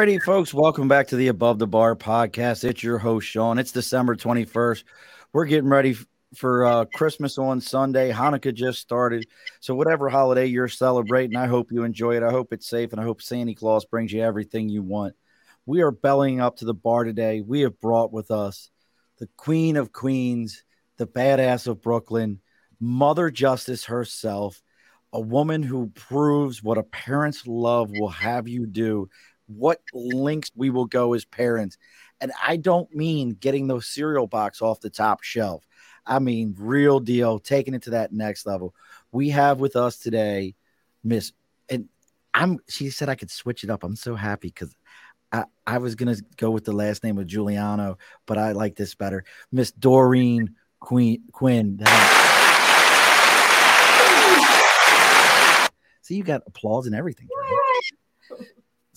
Alrighty, folks, welcome back to the Above the Bar podcast. It's your host, Sean. It's December 21st. We're getting ready for uh, Christmas on Sunday. Hanukkah just started. So, whatever holiday you're celebrating, I hope you enjoy it. I hope it's safe, and I hope Santa Claus brings you everything you want. We are bellying up to the bar today. We have brought with us the Queen of Queens, the badass of Brooklyn, Mother Justice herself, a woman who proves what a parent's love will have you do what links we will go as parents. And I don't mean getting those cereal box off the top shelf. I mean, real deal, taking it to that next level. We have with us today, Miss, and I'm, she said I could switch it up. I'm so happy because I, I was to go with the last name of Giuliano, but I like this better. Miss Doreen Queen, Quinn. See, you got applause and everything.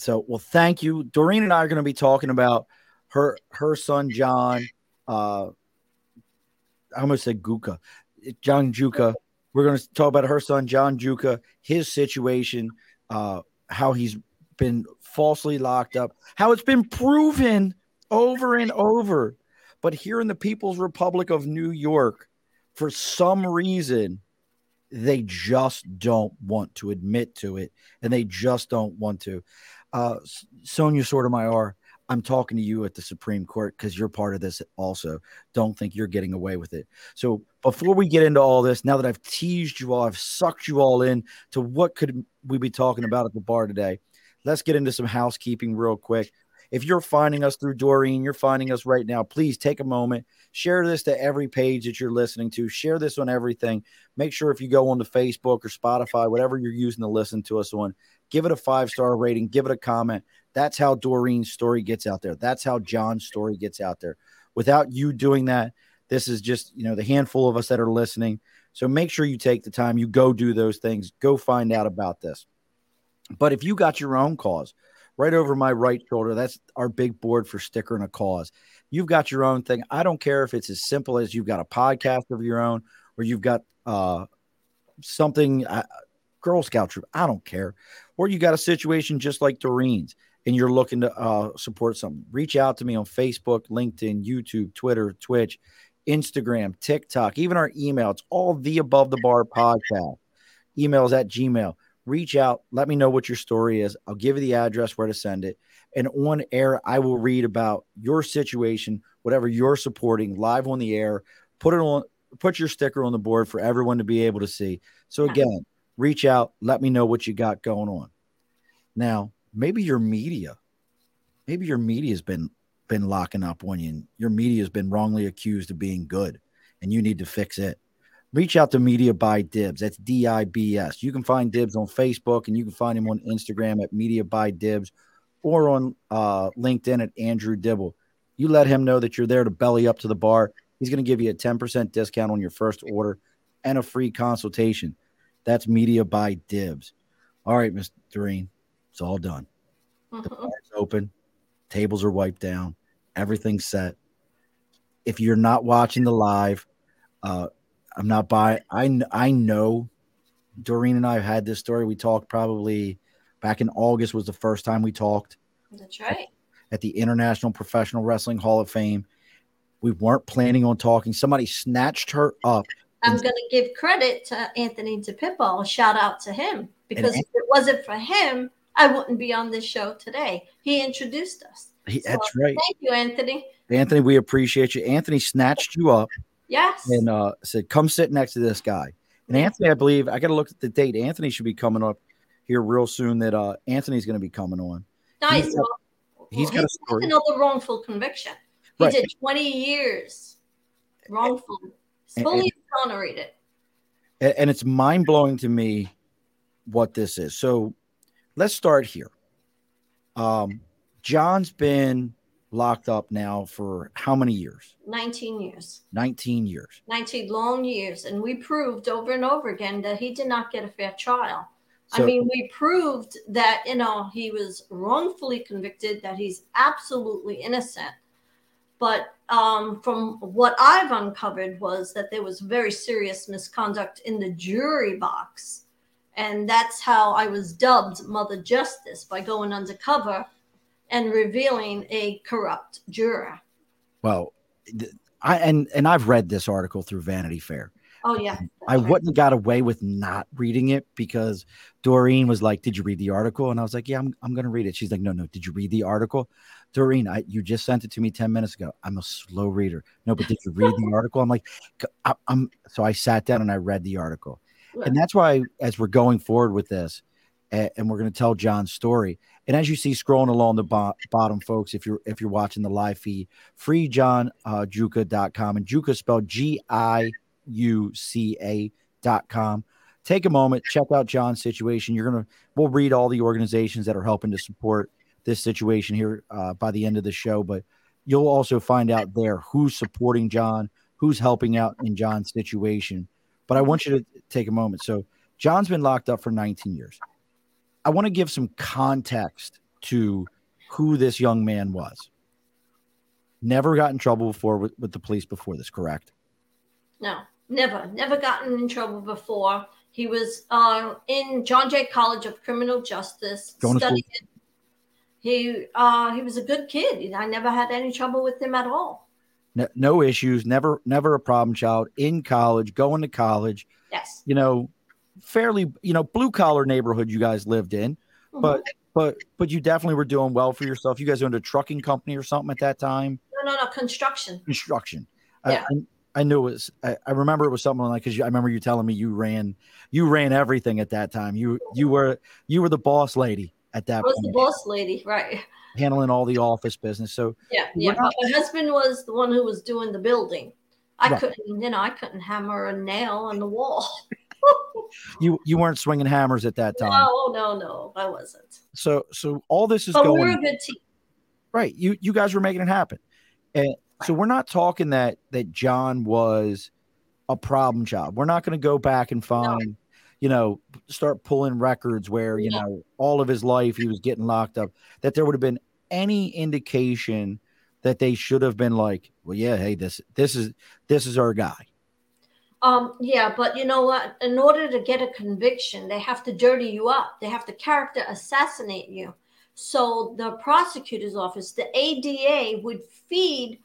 So, well, thank you. Doreen and I are going to be talking about her her son John. Uh, I almost said Guka, John Giuca. We're going to talk about her son John Giuca, his situation, uh, how he's been falsely locked up, how it's been proven over and over. But here in the People's Republic of New York, for some reason, they just don't want to admit to it, and they just don't want to uh, Sonia Sotomayor, I'm talking to you at the Supreme Court because you're part of this also. Don't think you're getting away with it. So before we get into all this, now that I've teased you all, I've sucked you all in to what could we be talking about at the bar today, let's get into some housekeeping real quick. If you're finding us through Doreen, you're finding us right now, please take a moment, share this to every page that you're listening to, share this on everything. Make sure if you go onto Facebook or Spotify, whatever you're using to listen to us on, give it a five star rating, give it a comment. That's how Doreen's story gets out there. That's how John's story gets out there. Without you doing that, this is just, you know, the handful of us that are listening. So make sure you take the time, you go do those things, go find out about this. But if you got your own cause, right over my right shoulder, that's our big board for sticker and a cause. You've got your own thing. I don't care if it's as simple as you've got a podcast of your own or you've got uh, something, uh, Girl Scout troop. I don't care or you got a situation just like Doreen's and you're looking to uh, support something, reach out to me on Facebook, LinkedIn, YouTube, Twitter, Twitch, Instagram, TikTok, even our email. It's all the above the bar podcast. Emails at Gmail. Reach out, let me know what your story is. I'll give you the address where to send it. And on air, I will read about your situation, whatever you're supporting, live on the air. Put it on, put your sticker on the board for everyone to be able to see. So again, reach out, let me know what you got going on. Now, maybe your media, maybe your media has been been locking up on you, and your media has been wrongly accused of being good, and you need to fix it. Reach out to Media by Dibs. That's D I B S. You can find Dibs on Facebook, and you can find him on Instagram at Media by Dibs, or on uh, LinkedIn at Andrew Dibble. You let him know that you're there to belly up to the bar. He's going to give you a 10% discount on your first order and a free consultation. That's media by dibs. All right, Mr. Doreen, it's all done. The mm-hmm. bar's open, tables are wiped down, everything's set. If you're not watching the live, uh, I'm not by. I I know Doreen and I have had this story. We talked probably back in August was the first time we talked. That's right. At, at the International Professional Wrestling Hall of Fame. We weren't planning on talking. Somebody snatched her up I'm going to give credit to Anthony DePippo. Shout out to him because if it wasn't for him, I wouldn't be on this show today. He introduced us. He, so, that's right. Thank you, Anthony. Anthony, we appreciate you. Anthony snatched you up. Yes. And uh, said, "Come sit next to this guy." And Anthony, I believe I got to look at the date. Anthony should be coming up here real soon. That uh, Anthony's going to be coming on. Nice. He's got, well, he's got a story. Another wrongful conviction. He right. did 20 years wrongful. Fully And, and it's mind blowing to me what this is. So let's start here. Um, John's been locked up now for how many years? 19 years. 19 years. 19 long years. And we proved over and over again that he did not get a fair trial. So- I mean, we proved that, you know, he was wrongfully convicted, that he's absolutely innocent. But um, from what I've uncovered was that there was very serious misconduct in the jury box. And that's how I was dubbed Mother Justice by going undercover and revealing a corrupt juror. Well, I and and I've read this article through Vanity Fair. Oh, yeah. I wouldn't have got away with not reading it because Doreen was like, "Did you read the article?" And I was like, "Yeah, I'm, I'm going to read it." She's like, "No, no, did you read the article?" Doreen, I, you just sent it to me ten minutes ago. I'm a slow reader. No, but did you read the article? I'm like, "C- I, am So I sat down and I read the article, and that's why as we're going forward with this, a- and we're going to tell John's story. And as you see scrolling along the bo- bottom, folks, if you're if you're watching the live feed, freejohngiuca.com and Giuca spelled G I U C A dot com. Take a moment, check out John's situation. You're gonna we'll read all the organizations that are helping to support this situation here uh, by the end of the show, but you'll also find out there who's supporting John, who's helping out in John's situation. But I want you to take a moment. So John's been locked up for 19 years. I want to give some context to who this young man was. Never got in trouble before with, with the police before this, correct? No, never, never gotten in trouble before. He was uh, in John Jay College of Criminal Justice Going to school? He uh, he was a good kid. I never had any trouble with him at all. No, no issues, never never a problem child in college, going to college, Yes, you know, fairly, you know, blue collar neighborhood you guys lived in, Mhm. but but but you definitely were doing well for yourself. You guys owned a trucking company or something at that time, no, no, no, construction. construction. Yeah. I, I, knew it was. I, I remember it was something like because I remember you telling me you ran, you ran everything at that time. You you were you were the boss lady at that I was the boss lady, right? handling all the office business. So Yeah, yeah. not- my husband was the one who was doing the building. I Right. couldn't, you know, I couldn't hammer a nail on the wall. you you weren't swinging hammers at that time. No, no, no, I wasn't. So so all this is But going we were a good team. right you you guys were making it happen and so we're not talking that that john was a problem child we're not going to go back and find you know start pulling records where you No. know all of his life he was getting locked up that there would have been any indication that they should have been like well yeah hey this this is this is our guy Um, yeah, but you know what? In order to get a conviction, they have to dirty you up. They have to character assassinate you. So the prosecutor's office, the ADA, would feed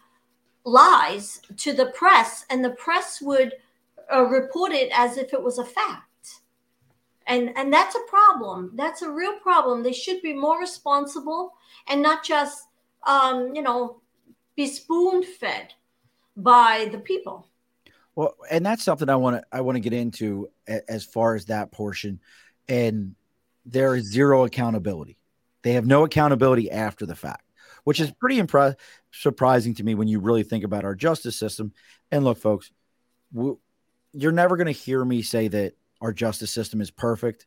lies to the press, and the press would uh, report it as if it was a fact. And and that's a problem. That's a real problem. They should be more responsible and not just, um, you know, be spoon fed by the people. Well, and that's something I want to I want to get into as far as that portion. And there is zero accountability. They have no accountability after the fact, which is pretty impre- surprising to me when you really think about our justice system. And look, folks, you're never going to hear me say that our justice system is perfect.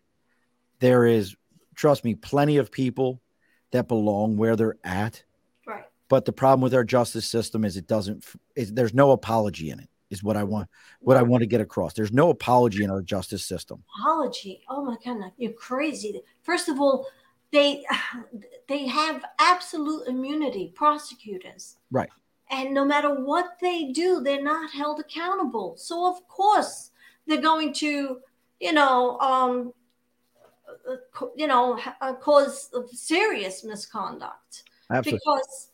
There is, trust me, plenty of people that belong where they're at. Right. But the problem with our justice system is it doesn't. Is there's no apology in it. Is what I want. What I want to get across. There's no apology in our justice system. apology. Oh my god, you're crazy. First of all, they they have absolute immunity, prosecutors. Right. And no matter what they do, they're not held accountable. So of course they're going to, you know, um, uh, you know, uh, cause serious misconduct Absolutely. because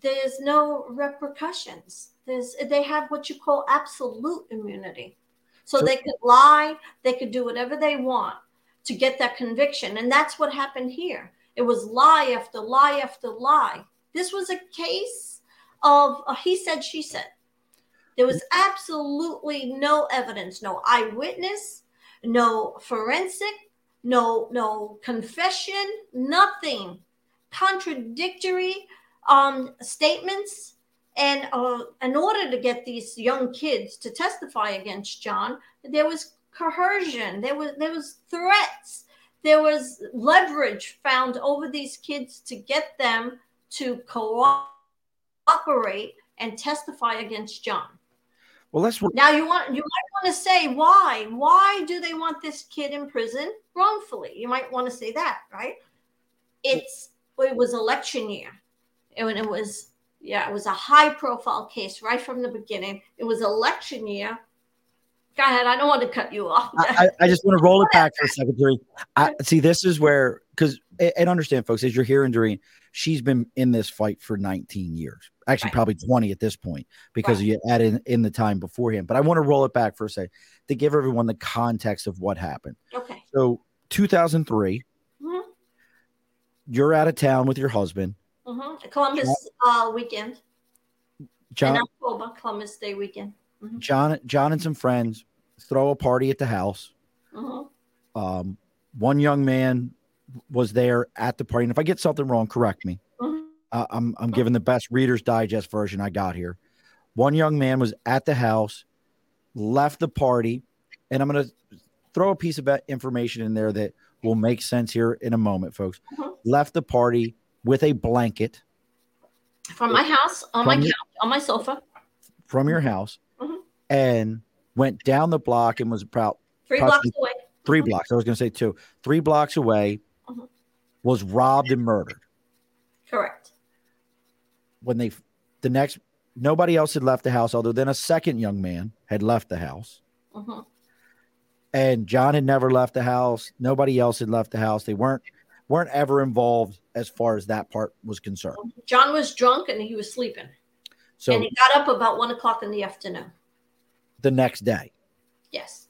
there's no repercussions. There's they have what you call absolute immunity. So, So- they could lie, they could do whatever they want to get that conviction. And that's what happened here. It was lie after lie after lie. This was a case of a he said, she said. There was absolutely no evidence, no eyewitness, no forensic, no no confession, nothing contradictory um, statements. And uh, in order to get these young kids to testify against John, there was coercion, there was there was threats, there was leverage found over these kids to get them to cooperate and testify against John. Well, that's what Now you want you might want to say why? Why do they want this kid in prison wrongfully? You might want to say that, right? It's it was election year. And it was yeah, it was a high profile case right from the beginning. It was election year. Go ahead. I don't want to cut you off. I, I just want to roll it back for a second, Doreen. I see this is where because and understand, folks, as you're hearing Doreen, she's been in this fight for 19 years, actually Right. probably 20 at this point because Right. you add in, in the time beforehand. But I want to roll it back for a second to give everyone the context of what happened. okay. So 2003, Mhm. you're out of town with your husband, hmm Columbus uh, weekend John. October, Columbus Day weekend. John, John, and some friends throw a party at the house. hmm Um, one young man was there at the party, and if I get something wrong, correct me. Uh, I'm I'm giving the best Reader's Digest version I got here. One young man was at the house, left the party, and I'm going to throw a piece of information in there that will make sense here in a moment, folks. Mhm. Left the party with a blanket From my house, on my From your- couch, on my sofa, from your house. And went down the block and was about three blocks away. three blocks. I was going to say two, three blocks away, Mhm. was robbed and murdered. Correct. When they, the next, nobody else had left the house other than a second young man had left the house. hmm and John had never left the house. Nobody else had left the house. They weren't weren't ever involved as far as that part was concerned. John was drunk and he was sleeping, So and he got up about one o'clock in the afternoon. The next day, Yes.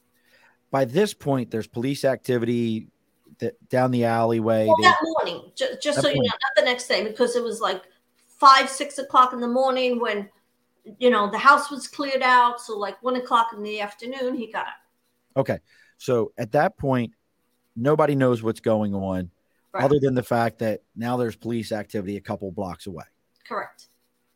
by this point, there's police activity that down the alleyway. Well, They- that morning, ju- just so That you know, not the next day, because it was like five, six o'clock in the morning when, you know, the house was cleared out. So like one o'clock in the afternoon, he got up. okay, so at that point, nobody knows what's going on, Right. other than the fact that now there's police activity a couple blocks away. Correct.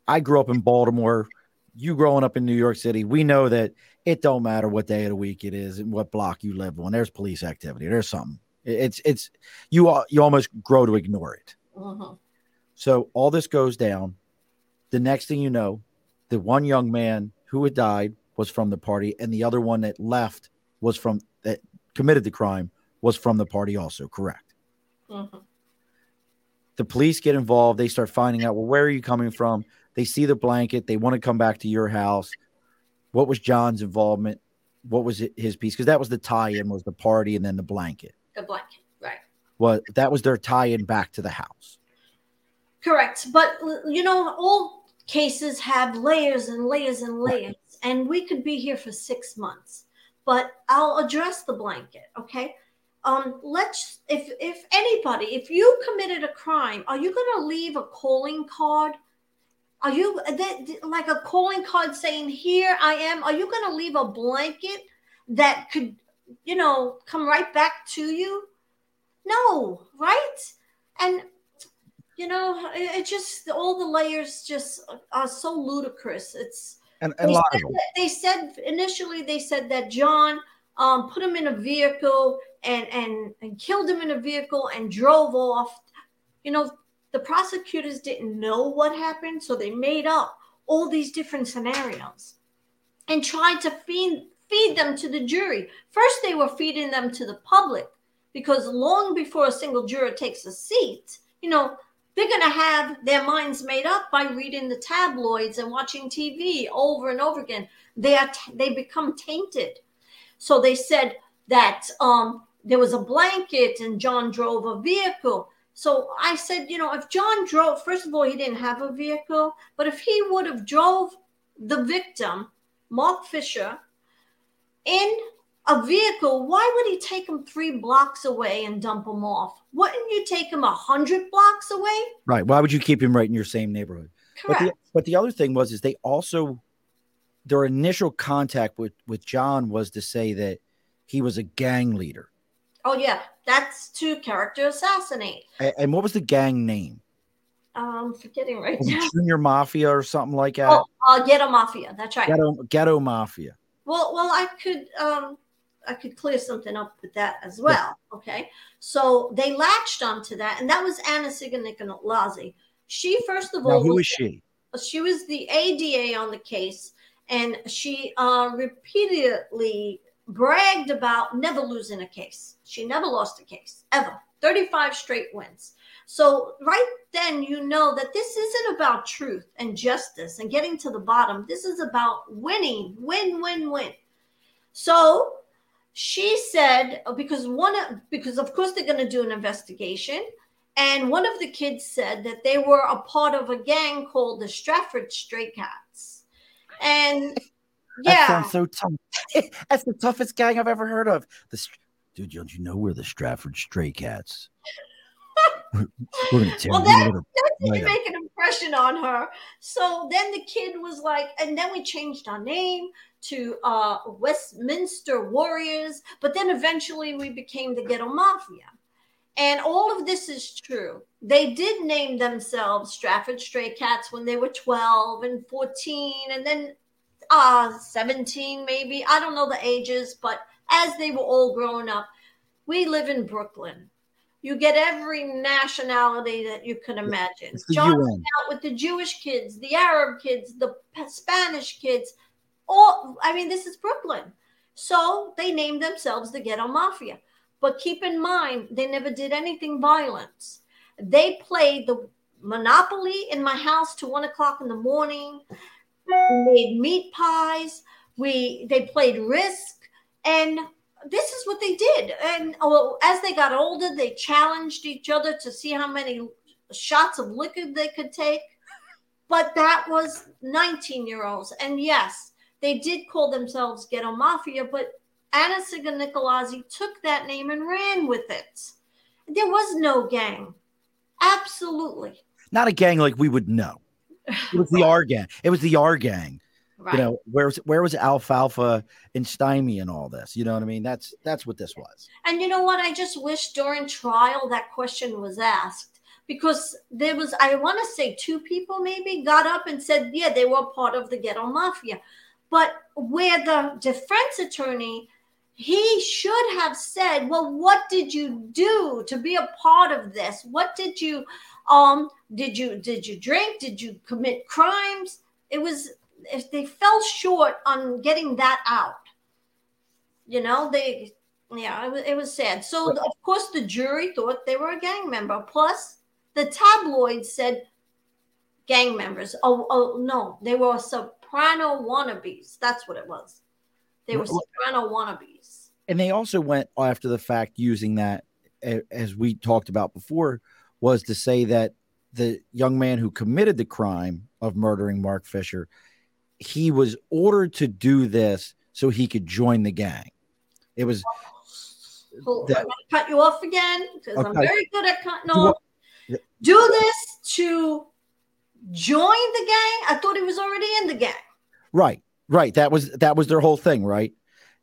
I grew up in Baltimore. You growing up in New York City, we know that it don't matter what day of the week it is and what block you live on. There's police activity. There's something. It's it's you you almost grow to ignore it. hmm So all this goes down. The next thing you know, the one young man who had died was from the party, and the other one that left was from that committed the crime was from the party also. Correct. hmm the police get involved. They start finding out, well, where are you coming from? They see the blanket. They want to come back to your house. What was John's involvement? What was it, his piece? Because that was the tie-in was the party and then the blanket. The blanket. Right. Well, that was their tie-in back to the house. Correct. But you know, all cases have layers and layers and layers, and we could be here for six months. But I'll address the blanket, okay? Um, let's if if anybody, if you committed a crime, are you gonna leave a calling card? Are you that like a calling card saying, Here I am? Are you gonna leave a blanket that could, you know, come right back to you? No, right? And you know, it, it just all the layers just are so ludicrous. It's And, and they said, that- they said initially they said that John um, put him in a vehicle and and and killed him in a vehicle and drove off. You know, the prosecutors didn't know what happened, so they made up all these different scenarios and tried to feed feed them to the jury. First, they were feeding them to the public because long before a single juror takes a seat, you know, they're going to have their minds made up by reading the tabloids and watching TV over and over again. They are t- they become tainted. So they said that um, there was a blanket and John drove a vehicle. So I said, you know, if John drove, first of all, he didn't have a vehicle, but if he would have drove the victim, Mark Fisher, in a vehicle, why would he take him three blocks away and dump him off? Wouldn't you take him a hundred blocks away? Right. Why would you keep him right in your same neighborhood? But Correct. the, but the other thing was is they also their initial contact with with John was to say that he was a gang leader. oh yeah, that's to character assassinate. And, and what was the gang name? Um, forgetting right now. Junior Mafia or something like that? Oh, uh, Ghetto Mafia. That's right. Ghetto Ghetto Mafia. Well, well, I could um I could clear something up with that as well. Okay. So they latched onto that, and that was Anna-Sigga Nicolazzi. She first of Now all who was- is she? she was the ADA on the case, and she uh, repeatedly bragged about never losing a case. She never lost a case ever. 35 straight wins. So, right then, you know that this isn't about truth and justice and getting to the bottom. This is about winning, win, win, win. So, she said, uh, because one, of, because of course they're going to do an investigation. And one of the kids said that they were a part of a gang called the Stratford Stray Cats. And yeah. That sounds so tough. That's the toughest gang I've ever heard of. The, dude, don't you know we're the Stratford Stray Cats? We're, gonna tell well, that, that didn't make an impression on her. So then the kid was like, and then we changed our name to uh, Westminster Warriors, but then eventually we became the Ghetto Mafia. And all of this is true. They did name themselves Stratford Stray Cats when they were 12 and 14, and then uh, 17, maybe. I don't know the ages, but as they were all grown up, we live in Brooklyn. You get every nationality that you can imagine. John out with the Jewish kids, the Arab kids, the Spanish kids. All I mean, this is Brooklyn. So they named themselves the Ghetto Mafia. But keep in mind, they never did anything violent. They played the Monopoly in my house to one o'clock in the morning. We made meat pies. We they played Risk, and this is what they did. And as they got older, they challenged each other to see how many shots of liquor they could take. But that was 19 year olds. And yes, they did call themselves Ghetto Mafia, but Anna Nicolazzi took that name and ran with it. There was no gang. Absolutely. Not a gang like we would know. It was the Our Gang. It was the Our Gang. Right. You know, where was where was Alfalfa and Stymie and all this? You know what I mean? That's that's what this was. And you know what? I just wish during trial that question was asked because there was I want to say two people maybe got up and said, yeah, they were part of the ghetto mafia. But where the defense attorney he should have said, well, what did you do to be a part of this? What did you um did you did you drink? Did you commit crimes? It was if they fell short on getting that out. You know, they yeah, it was, it was sad. So of course the jury thought they were a gang member. Plus the tabloids said gang members. Oh, oh no, they were soprano wannabes. That's what it was. They were soprano wannabes. And they also went after the fact using that, as we talked about before, was to say that the young man who committed the crime of murdering Mark Fisher, he was ordered to do this so he could join the gang. It was. Hold, that, I'm going to cut you off again because okay. I'm very good at cutting off. Do this to join the gang. I thought he was already in the gang. Right, right. That was that was their whole thing, right?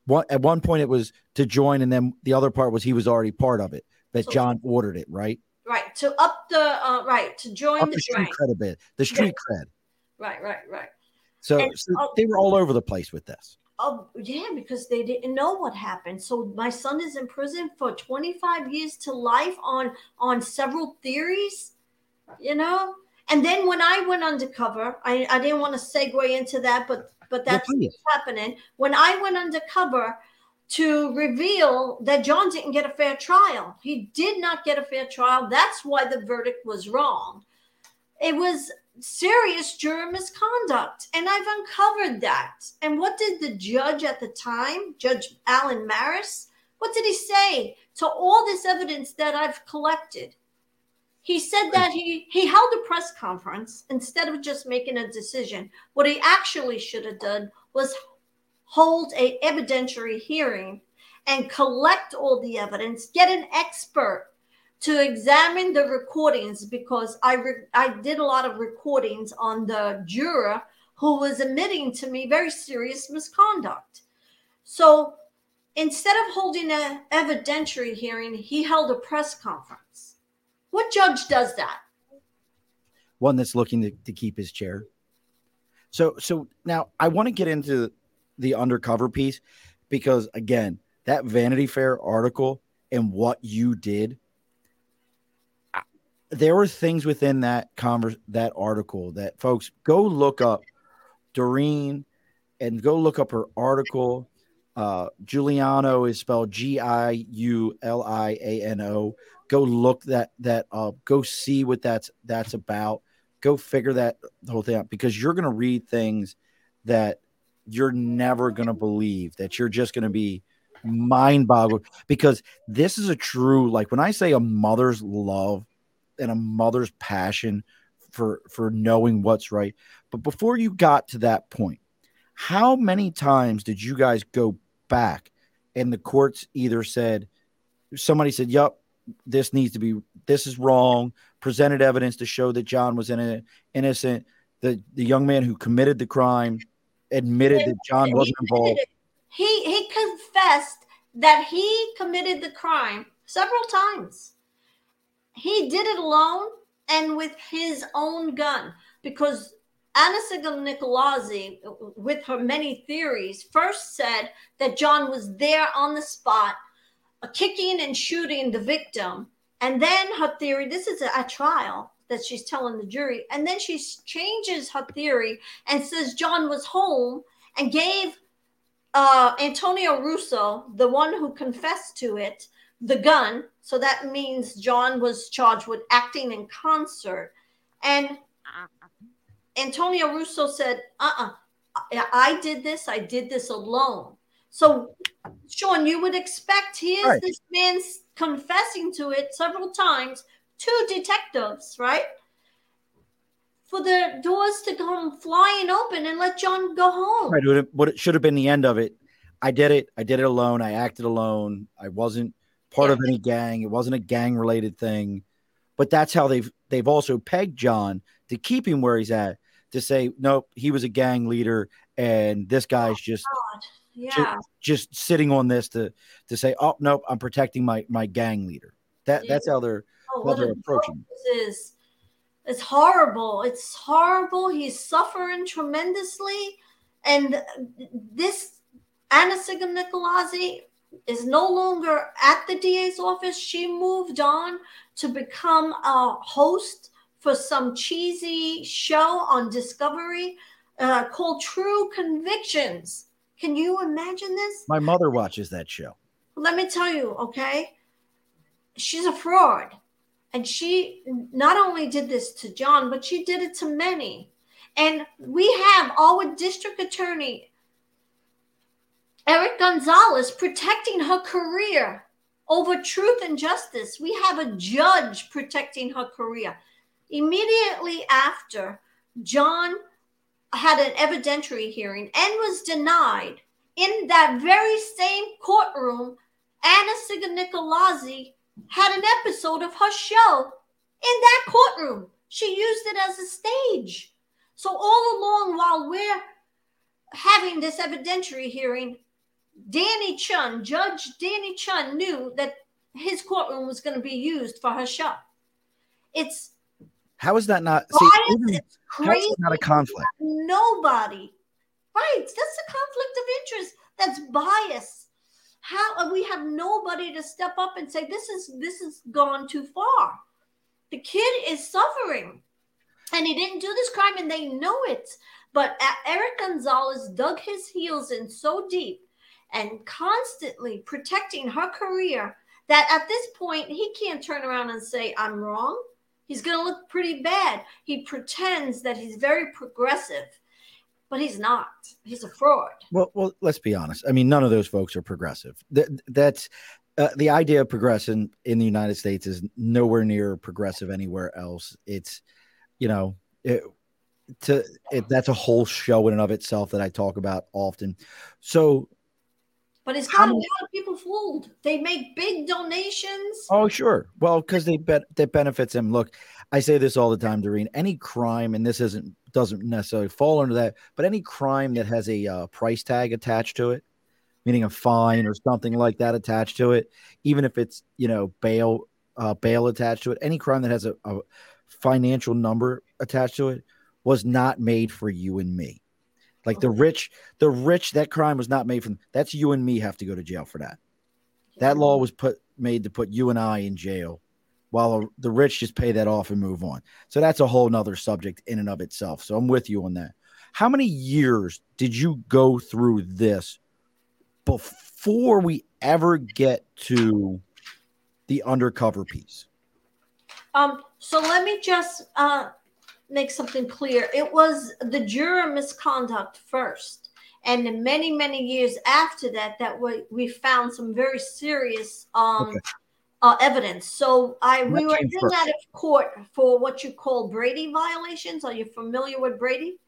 One, at one point it was to join, and then the other part was he was already part of it. That so, John ordered it, right? Right to up the uh, right to join up the, the street cred a bit, the street yeah. cred. Right, right, right. So, and, so uh, they were all over the place with this. Oh yeah, because they didn't know what happened. So my son is in prison for 25 years to life on on several theories, you know. And then when I went undercover, I, I didn't want to segue into that, but but that's yeah, happening. When I went undercover, to reveal that John didn't get a fair trial. He did not get a fair trial. That's why the verdict was wrong. It was serious juror misconduct. And I've uncovered that. And what did the judge at the time, Judge Alan Marrus, what did he say to all this evidence that I've collected? He said that he, he held a press conference instead of just making a decision. What he actually should have done was hold a evidentiary hearing and collect all the evidence, get an expert to examine the recordings because I re- I did a lot of recordings on the juror who was admitting to me very serious misconduct. So instead of holding an evidentiary hearing, he held a press conference. What judge does that? One that's looking to, to keep his chair. So so now I want to get into the undercover piece because again, that Vanity Fair article and what you did, there were things within that converse that article that folks go look up Doreen and go look up her article. Uh, Giuliano is spelled G I U L I A N O. Go look that that up. Go see what that's that's about. Go figure that the whole thing out because you're gonna read things that you're never gonna believe. That you're just gonna be mind boggled because this is a true like when I say a mother's love and a mother's passion for for knowing what's right. But before you got to that point, how many times did you guys go back and the courts either said somebody said, "Yep, this needs to be this is wrong," presented evidence to show that John was in innocent, the the young man who committed the crime admitted that John wasn't involved. He he confessed that he committed the crime several times. He did it alone and with his own gun because Anna Nicolazzi, with her many theories, first said that John was there on the spot, kicking and shooting the victim. And then her theory this is a, a trial that she's telling the jury. And then she changes her theory and says John was home and gave uh, Antonio Russo, the one who confessed to it, the gun. So that means John was charged with acting in concert. And Antonio Russo said, uh uh-uh, uh I did this, I did this alone. So, Sean, you would expect here's right. this man confessing to it several times to detectives, right? For the doors to come flying open and let John go home. Right. What it should have been the end of it. I did it. I did it alone. I acted alone. I wasn't part yeah. of any gang. It wasn't a gang related thing. But that's how they've they've also pegged John to keep him where he's at to say nope, he was a gang leader and this guy's oh, just yeah. just, just, sitting on this to to say oh nope, I'm protecting my my gang leader. That yeah. that's how they're oh, how they're approaching. Is it's horrible. It's horrible. He's suffering tremendously, and this Anna-Sigga Nicolazzi is no longer at the DA's office. She moved on to become a host for some cheesy show on Discovery uh, called True Convictions. Can you imagine this? My mother watches that show. Let me tell you, okay? She's a fraud. And she not only did this to John, but she did it to many. And we have our district attorney Eric Gonzalez protecting her career over truth and justice. We have a judge protecting her career. Immediately after, John had an evidentiary hearing and was denied. In that very same courtroom, Anna-Sigga Nicolazzi had an episode of her show in that courtroom. She used it as a stage. So all along while we're having this evidentiary hearing, Danny Chun, Judge Danny Chun, knew that his courtroom was going to be used for her show. It's how is that not? See, even, crazy. not a conflict? Nobody, right? That's a conflict of interest. That's bias. How we have nobody to step up and say this is this has gone too far. The kid is suffering, and he didn't do this crime, and they know it. But Eric Gonzalez dug his heels in so deep and constantly protecting her career that at this point he can't turn around and say i'm wrong he's going to look pretty bad he pretends that he's very progressive but he's not he's a fraud well well let's be honest i mean none of those folks are progressive that, that's uh, the idea of progressing in the united states is nowhere near progressive anywhere else it's you know it, to it, that's a whole show in and of itself that I talk about often. So but it's got a lot of people fooled. They make big donations. Oh, sure. Well, because they bet that benefits them. Look, I say this all the time, Doreen. Any crime, and this isn't doesn't necessarily fall under that, but any crime that has a uh, price tag attached to it, meaning a fine or something like that attached to it, even if it's you know bail uh, bail attached to it, any crime that has a, a financial number attached to it was not made for you and me. Like the rich, the rich, that crime was not made from that's you and me have to go to jail for that. That law was put made to put you and I in jail while the rich just pay that off and move on. So that's a whole nother subject in and of itself. So I'm with you on that. How many years did you go through this before we ever get to the undercover piece? Um, so let me just uh, make something clear. It was the juror misconduct first. And many, many years after that, that we, we found some very serious um, okay. Uh, evidence. So I we were in out of court for what you call Brady violations. Are you familiar with Brady?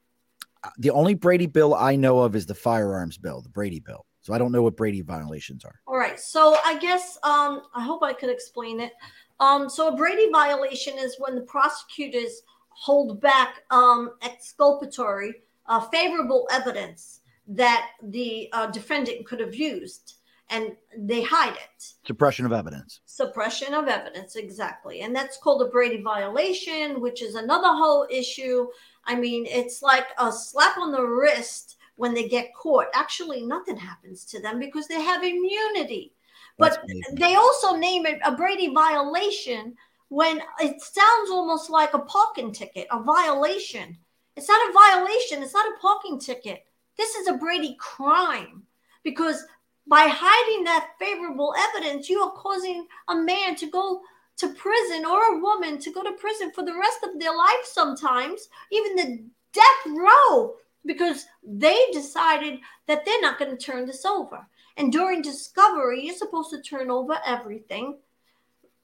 Uh, the only Brady bill I know of is the firearms bill, the Brady bill. So I don't know what Brady violations are. All right. So I guess um, I hope I could explain it. Um, so a Brady violation is when the prosecutors hold back um, exculpatory, uh, favorable evidence that the uh, defendant could have used and they hide it. Suppression of evidence. Suppression of evidence, exactly. And that's called a Brady violation, which is another whole issue. I mean, it's like a slap on the wrist when they get caught. Actually, nothing happens to them because they have immunity. But they also name it a Brady violation when it sounds almost like a parking ticket, a violation. It's not a violation, it's not a parking ticket. This is a Brady crime because by hiding that favorable evidence, you are causing a man to go to prison or a woman to go to prison for the rest of their life sometimes, even the death row, because they decided that they're not going to turn this over. And during discovery, you're supposed to turn over everything.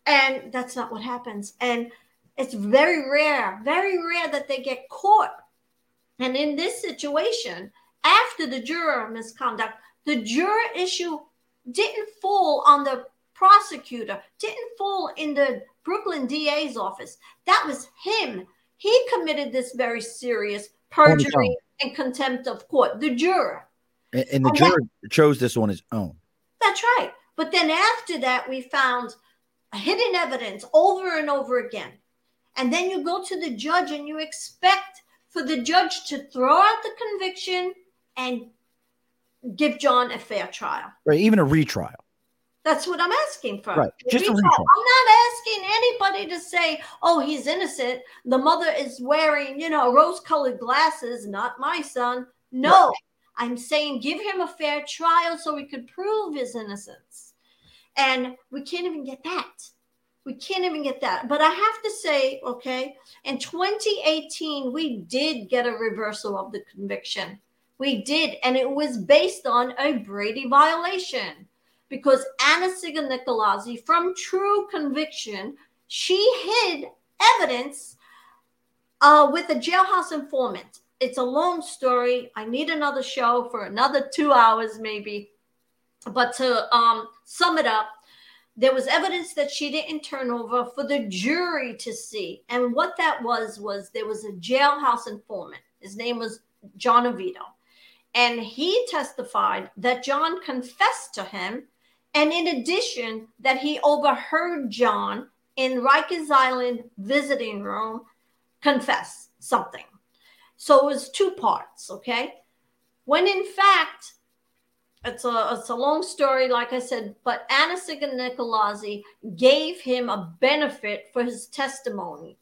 And that's not what happens. And it's very rare, very rare that they get caught. And in this situation, after the juror misconduct, the juror issue didn't fall on the prosecutor, didn't fall in the Brooklyn DA's office. That was him. He committed this very serious perjury and contempt of court, the juror. And, and the and juror that, chose this on his own. That's right. But then after that, we found hidden evidence over and over again. And then you go to the judge and you expect for the judge to throw out the conviction and give John a fair trial. Right, even a retrial. That's what I'm asking for. Right, just a retrial. I'm not asking anybody to say, "Oh, he's innocent." The mother is wearing, you know, rose-colored glasses. Not my son. No, right. I'm saying give him a fair trial so we could prove his innocence. And we can't even get that. We can't even get that. But I have to say, okay, in 2018, we did get a reversal of the conviction. We did. And it was based on a Brady violation because Anna-Sigga from true conviction, she hid evidence uh, with a jailhouse informant. It's a long story. I need another show for another two hours, maybe. But to um, sum it up, there was evidence that she didn't turn over for the jury to see. And what that was, was there was a jailhouse informant. His name was John Avitto. And he testified that John confessed to him. And in addition, that he overheard John in Rikers Island visiting room confess something. So it was two parts, okay? When in fact, it's a it's a long story, like I said, but Anasig and Nicolazzi gave him a benefit for his testimony.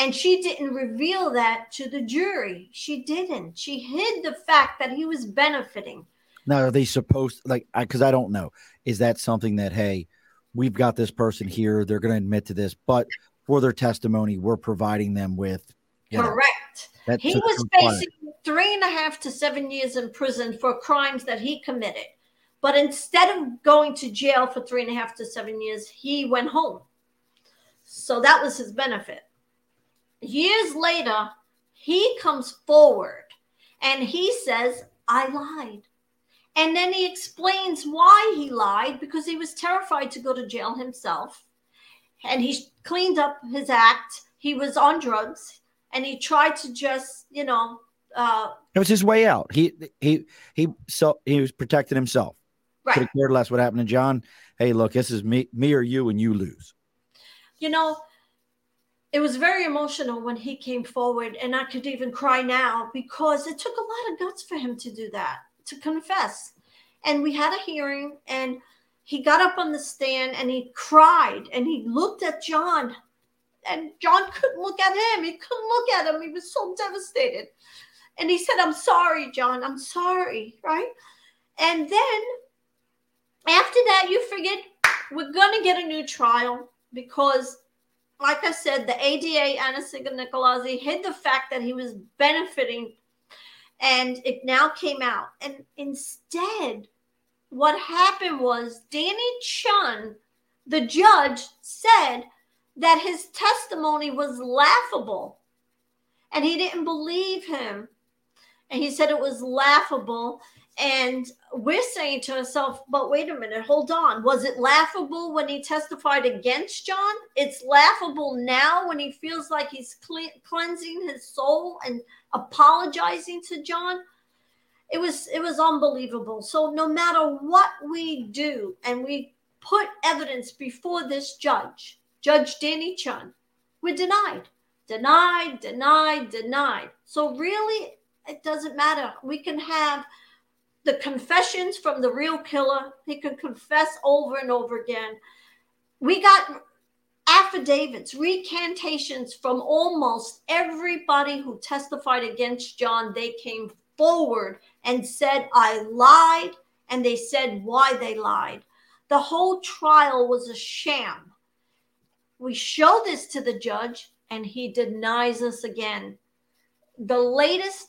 And she didn't reveal that to the jury. She didn't. She hid the fact that he was benefiting. Now, are they supposed like because I, I don't know. Is that something that hey, we've got this person here, they're going to admit to this, but for their testimony, we're providing them with correct. Know, he was facing three and a half to seven years in prison for crimes that he committed. But instead of going to jail for three and a half to seven years, he went home. So that was his benefit. Years later, he comes forward and he says, I lied. And then he explains why he lied because he was terrified to go to jail himself. And he cleaned up his act. He was on drugs and he tried to just, you know, uh, it was his way out. He he he so he was protecting himself. Right. Could have cared less what happened to John. Hey, look, this is me, me or you, and you lose. You know, it was very emotional when he came forward, and I could even cry now because it took a lot of guts for him to do that, to confess. And we had a hearing, and he got up on the stand and he cried and he looked at John. And John couldn't look at him. He couldn't look at him. He was so devastated. And he said, I'm sorry, John. I'm sorry. Right. And then after that, you figured we're going to get a new trial because, like I said, the ADA, Anna Nicolazzi, hid the fact that he was benefiting and it now came out. And instead, what happened was Danny Chun, the judge, said that his testimony was laughable and he didn't believe him. And he said it was laughable. And we're saying to ourselves, but wait a minute, hold on. Was it laughable when he testified against John? It's laughable now when he feels like he's cleansing his soul and apologizing to John. It was it was unbelievable. So no matter what we do and we put evidence before this judge judge danny chun we're denied. Denied denied denied. So really it doesn't matter. We can have the confessions from the real killer he can confess over and over again we got affidavits recantations from almost everybody who testified against john they came forward and said, I lied, and they said why they lied. The whole trial was a sham. We show this to the judge, and he denies us again. The latest,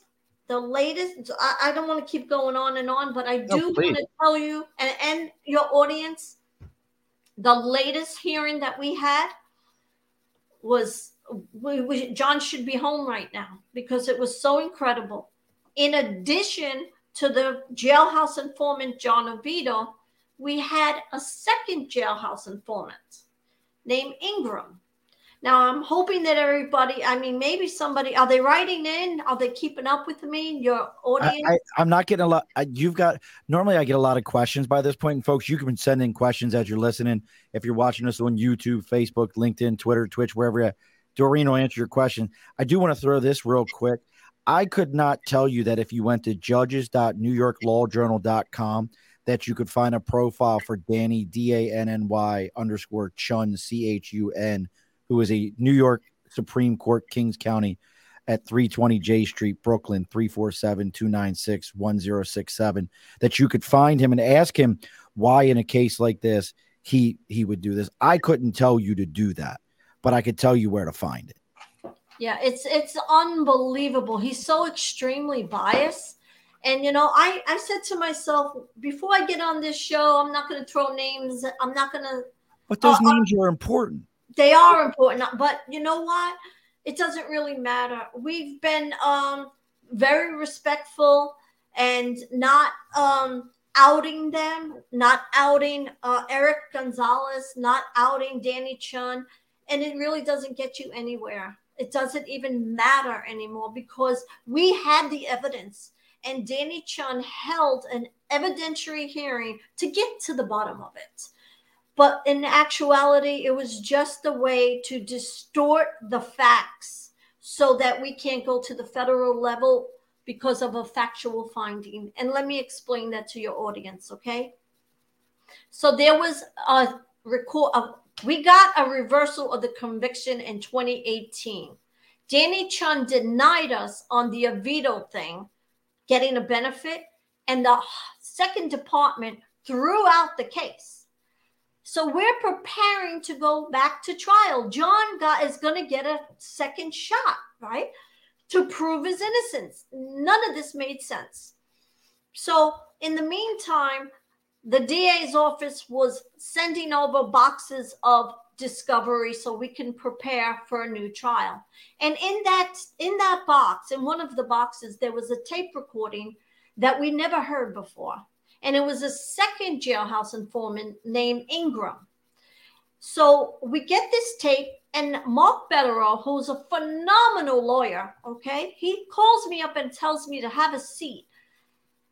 the latest, I, I don't want to keep going on and on, but I do no, want to tell you and, and your audience the latest hearing that we had was we, we, John should be home right now because it was so incredible in addition to the jailhouse informant John Avitto, we had a second jailhouse informant named Ingram. Now I'm hoping that everybody, I mean, maybe somebody, are they writing in? Are they keeping up with me? Your audience? I, am not getting a lot. I, you've got, normally I get a lot of questions by this point. And folks, you can send in questions as you're listening. If you're watching us on YouTube, Facebook, LinkedIn, Twitter, Twitch, wherever you're Doreen will answer your question. I do want to throw this real quick. I could not tell you that if you went to judges.newyorklawjournal.com that you could find a profile for Danny D A N N Y underscore Chun C H U N, who is a New York Supreme Court Kings County at 320 J Street, Brooklyn, 347 296 1067. That you could find him and ask him why, in a case like this, he he would do this. I couldn't tell you to do that, but I could tell you where to find it. Yeah, it's it's unbelievable. He's so extremely biased. And you know, I I said to myself before I get on this show, I'm not going to throw names. I'm not going to. But those uh, names are important. They are important, but you know what? It doesn't really matter. We've been um, very respectful and not um, outing them, not outing uh, Eric Gonzalez, not outing Danny Chun, and it really doesn't get you anywhere it doesn't even matter anymore because we had the evidence and Danny Chun held an evidentiary hearing to get to the bottom of it. But in actuality, it was just a way to distort the facts so that we can't go to the federal level because of a factual finding. And let me explain that to your audience, okay? So there was a record, a we got a reversal of the conviction in 2018. Danny Chun denied us on the Avitto thing, getting a benefit, and the second department threw out the case. So we're preparing to go back to trial. John got is going to get a second shot, right? To prove his innocence. None of this made sense. So in the meantime, the DA's office was sending over boxes of discovery so we can prepare for a new trial. And in that in that box, in one of the boxes, there was a tape recording that we never heard before. And it was a second jailhouse informant named Ingram. So we get this tape, and Mark Bederow, who's a phenomenal lawyer, okay, he calls me up and tells me to have a seat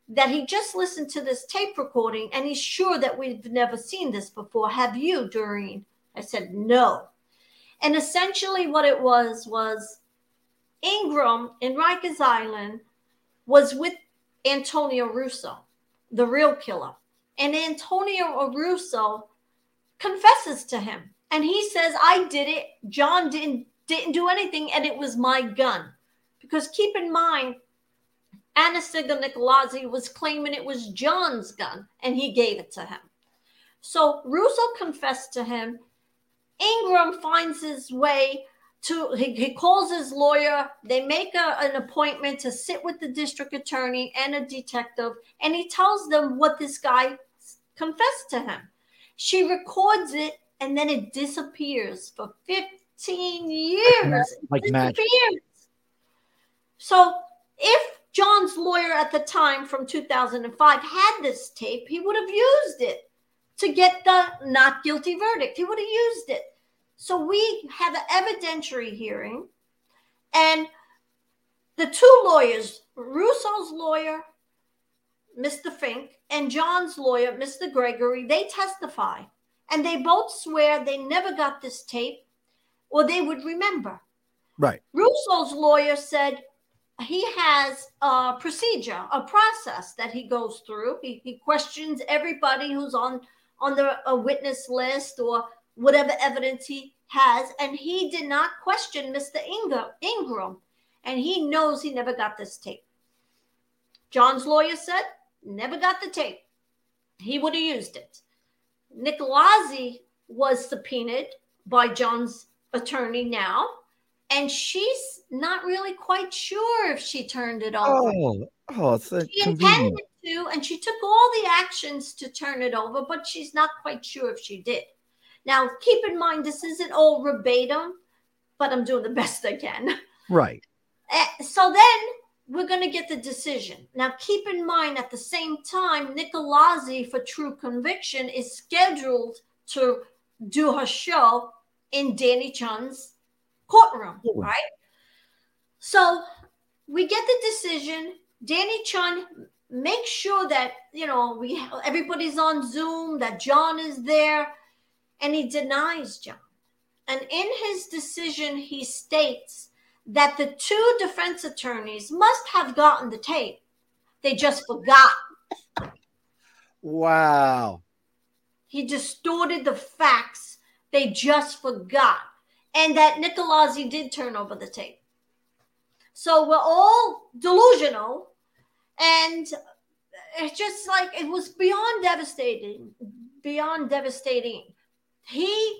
that he just listened to this tape recording and he's sure that we've never seen this before. Have you, Doreen? I said, no. And essentially, what it was was Ingram in Rikers Island was with Antonio Russo, the real killer. and Antonio Russo confesses to him. And he says, I did it. John didn't didn't do anything, and it was my gun. Because keep in mind, Anastasia Nicolazzi was claiming it was John's gun, and he gave it to him. So Russo confessed to him. Ingram finds his way to he, he calls his lawyer. They make a, an appointment to sit with the district attorney and a detective and he tells them what this guy confessed to him. She records it and then it disappears for 15 years. Like magic. so if john's lawyer at the time from 2005 had this tape he would have used it to get the not guilty verdict. He would have used it so we have an evidentiary hearing, and the two lawyers, Russo's lawyer, Mr. Fink, and John's lawyer, Mr. Gregory, they testify. And they both swear they never got this tape or they would remember. Right. Russo's lawyer said he has a procedure, a process that he goes through. He, he questions everybody who's on on the a witness list or whatever evidence he has, and he did not question Mr. Ingram, and he knows he never got this tape. John's lawyer said, never got the tape. He would have used it. Nicolazzi was subpoenaed by John's attorney now, and she's not really quite sure if she turned it over. Oh, oh she intended to, and she took all the actions to turn it over, but she's not quite sure if she did. Now, keep in mind, this isn't all verbatim, but I'm doing the best I can. Right. Uh, so then we're going to get the decision. Now, keep in mind, at the same time, Nicolazzi for True Conviction is scheduled to do her show in Danny Chun's courtroom, Ooh. right? So we get the decision. Danny Chun makes sure that you know we everybody's on Zoom, that John is there and he denies John. And in his decision, he states that the two defense attorneys must have gotten the tape. They just forgot. Wow. He distorted the facts. They just forgot. And that Nicolazzi did turn over the tape. So we're all delusional. And it's just like it was beyond devastating, beyond devastating he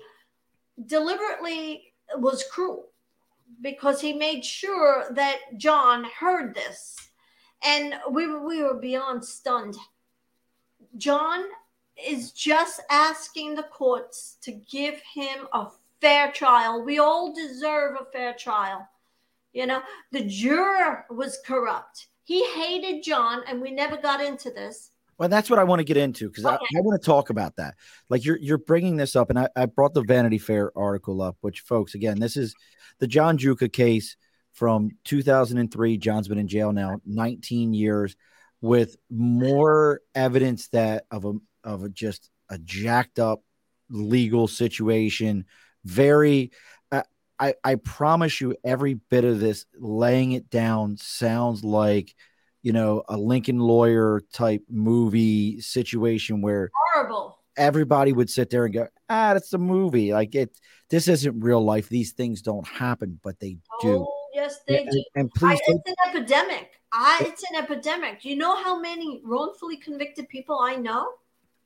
deliberately was cruel because he made sure that John heard this. And we, we were beyond stunned. John is just asking the courts to give him a fair trial. We all deserve a fair trial. You know, the juror was corrupt. He hated John, and we never got into this. Well, that's what I want to get into because okay. I, I, want to talk about that. Like you're you're bringing this up, and I, I brought the Vanity Fair article up, which, folks, again, this is the John Giuca case from 2003. John's been in jail now 19 years, with more evidence that of a of a just a jacked up legal situation. Very, uh, I I promise you, every bit of this laying it down sounds like you know, a Lincoln lawyer type movie situation where horrible everybody would sit there and go, ah, that's a movie. Like it, this isn't real life. These things don't happen, but they do. Oh, yes, they yeah, do. And, and please, I, it's an epidemic. I, it's an epidemic. Do you know how many wrongfully convicted people I know?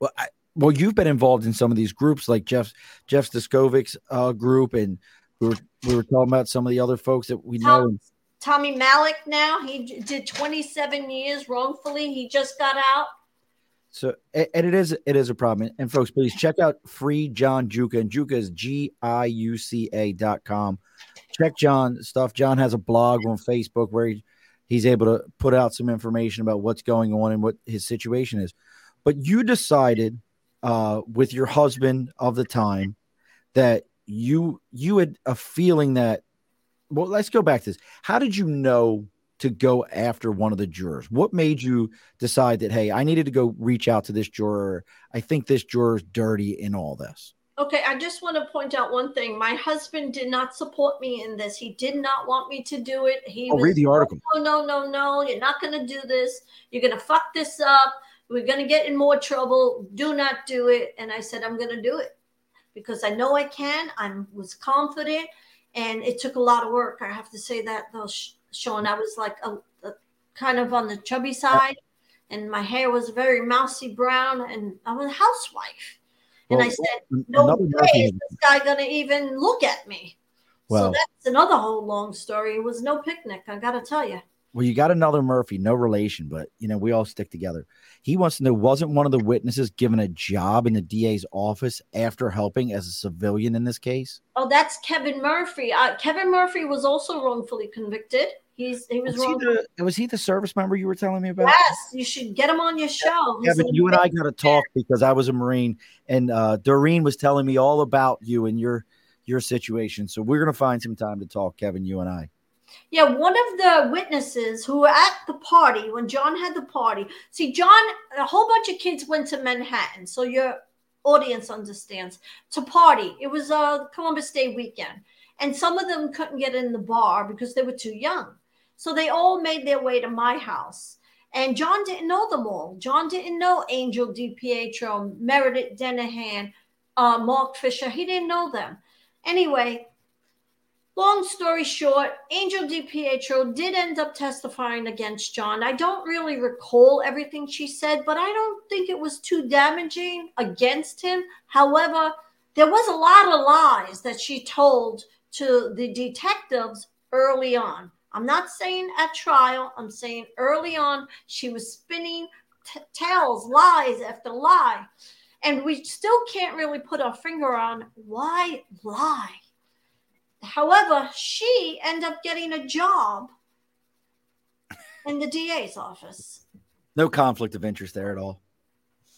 Well, I, well, you've been involved in some of these groups, like Jeff Jeff Deskovic's uh, group, and we were we were talking about some of the other folks that we Tom, know. Tommy Malik now. He did 27 years wrongfully. He just got out. So and it is it is a problem. And folks, please check out free John Giuca. And Giuca is G-I-U-C-A dot com. Check John stuff. John has a blog on Facebook where he, he's able to put out some information about what's going on and what his situation is. But you decided uh, with your husband of the time that you you had a feeling that well, let's go back to this. How did you know to go after one of the jurors? What made you decide that, hey, I needed to go reach out to this juror? I think this juror's dirty in all this. Okay, I just want to point out one thing. My husband did not support me in this. He did not want me to do it. He oh, was, read the article. No, no, no, no. You're not going to do this. You're going to fuck this up. We're going to get in more trouble. Do not do it. And I said, I'm going to do it because I know I can. I was confident, and it took a lot of work. I have to say that though, Sean. I was like a, a kind of on the chubby side, and my hair was very mousy brown, and I was a housewife. And well, I said, "No way is this guy going to even look at me." Well, so that's another whole long story. It was no picnic. I got to tell you. Well, you got another Murphy, no relation, but you know we all stick together. He wants to know: wasn't one of the witnesses given a job in the DA's office after helping as a civilian in this case? Oh, that's Kevin Murphy. Uh, Kevin Murphy was also wrongfully convicted. He's he was, was wrong. He the, was he the service member you were telling me about? Yes, you should get him on your show. Kevin, you and I got to talk because I was a Marine, and uh, Doreen was telling me all about you and your your situation. So we're gonna find some time to talk, Kevin. You and I. Yeah, one of the witnesses who were at the party when John had the party. See, John, a whole bunch of kids went to Manhattan, so your audience understands to party. It was a Columbus Day weekend, and some of them couldn't get in the bar because they were too young. So they all made their way to my house. And John didn't know them all. John didn't know Angel DiPietro, Meredith Denihan, uh, Mark Fisher. He didn't know them. Anyway, long story short, Angel DiPietro did end up testifying against John. I don't really recall everything she said, but I don't think it was too damaging against him. However, there was a lot of lies that she told to the detectives early on. I'm not saying at trial, I'm saying early on, she was spinning t- tales, lies after lie. And we still can't really put our finger on why lie However, she ended up getting a job in the DA's office. No conflict of interest there at all.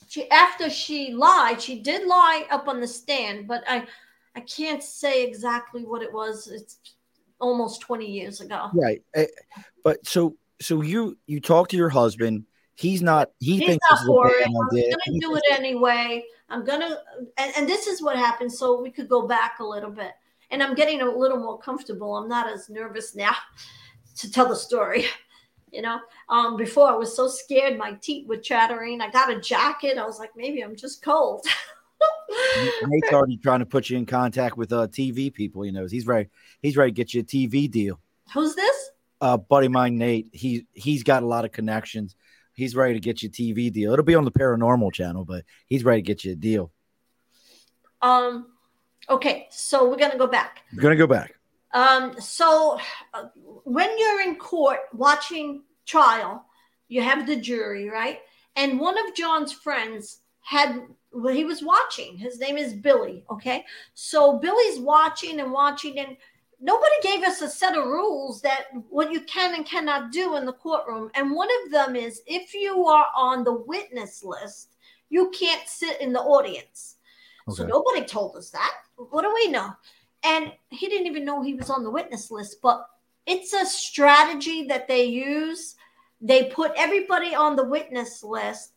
She after she lied, she did lie up on the stand, but I I can't say exactly what it was. It's almost 20 years ago. Right. Eh, but so so you you talk to your husband. He's not he He's thinks not for it. I'm gonna do it anyway. I'm gonna and, and this is what happened. So we could go back a little bit and I'm getting a little more comfortable. I'm not as nervous now to tell the story. You know, um, before I was so scared, my teeth were chattering. I got a jacket. I was like, maybe I'm just cold. Nate's already trying to put you in contact with uh, TV people. You know, he's ready. He's ready to get you a TV deal. Who's this? Uh, buddy mine, Nate. He he's got a lot of connections. He's ready to get you a TV deal. It'll be on the Paranormal Channel, but he's ready to get you a deal. Um, Okay, so we're gonna go back. We're gonna go back. Um, so uh, when you're in court watching trial, you have the jury, right? And one of John's friends had well, he was watching. His name is Billy. Okay, so Billy's watching and watching, and nobody gave us a set of rules that what you can and cannot do in the courtroom. And one of them is if you are on the witness list, you can't sit in the audience. Okay. So nobody told us that. What do we know? And he didn't even know he was on the witness list, but it's a strategy that they use. They put everybody on the witness list,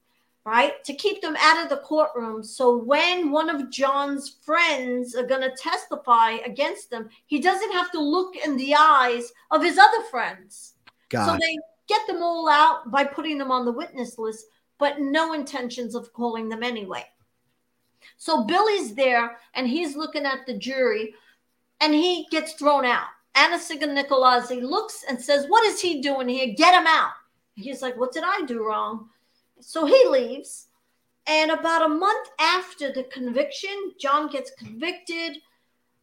right, to keep them out of the courtroom. So when one of John's friends are going to testify against them, he doesn't have to look in the eyes of his other friends. God. So they get them all out by putting them on the witness list, but no intentions of calling them anyway. So Billy's there and he's looking at the jury and he gets thrown out. Anna-Sigga Nicolazzi looks and says, What is he doing here? Get him out. He's like, What did I do wrong? So he leaves. And about a month after the conviction, John gets convicted.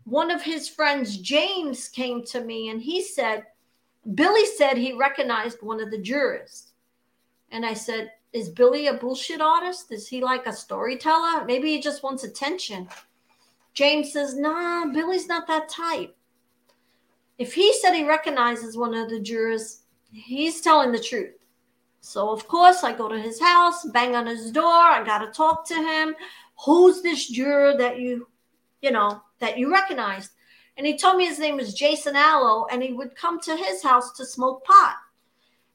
One of his friends, James, came to me and he said, Billy said he recognized one of the jurors. And I said, is Billy a bullshit artist? Is he like a storyteller? Maybe he just wants attention. James says, nah, Billy's not that type. If he said he recognizes one of the jurors, he's telling the truth. So, of course, I go to his house, bang on his door. I got to talk to him. Who's this juror that you, you know, that you recognized? And he told me his name was Jason Allo, and he would come to his house to smoke pot.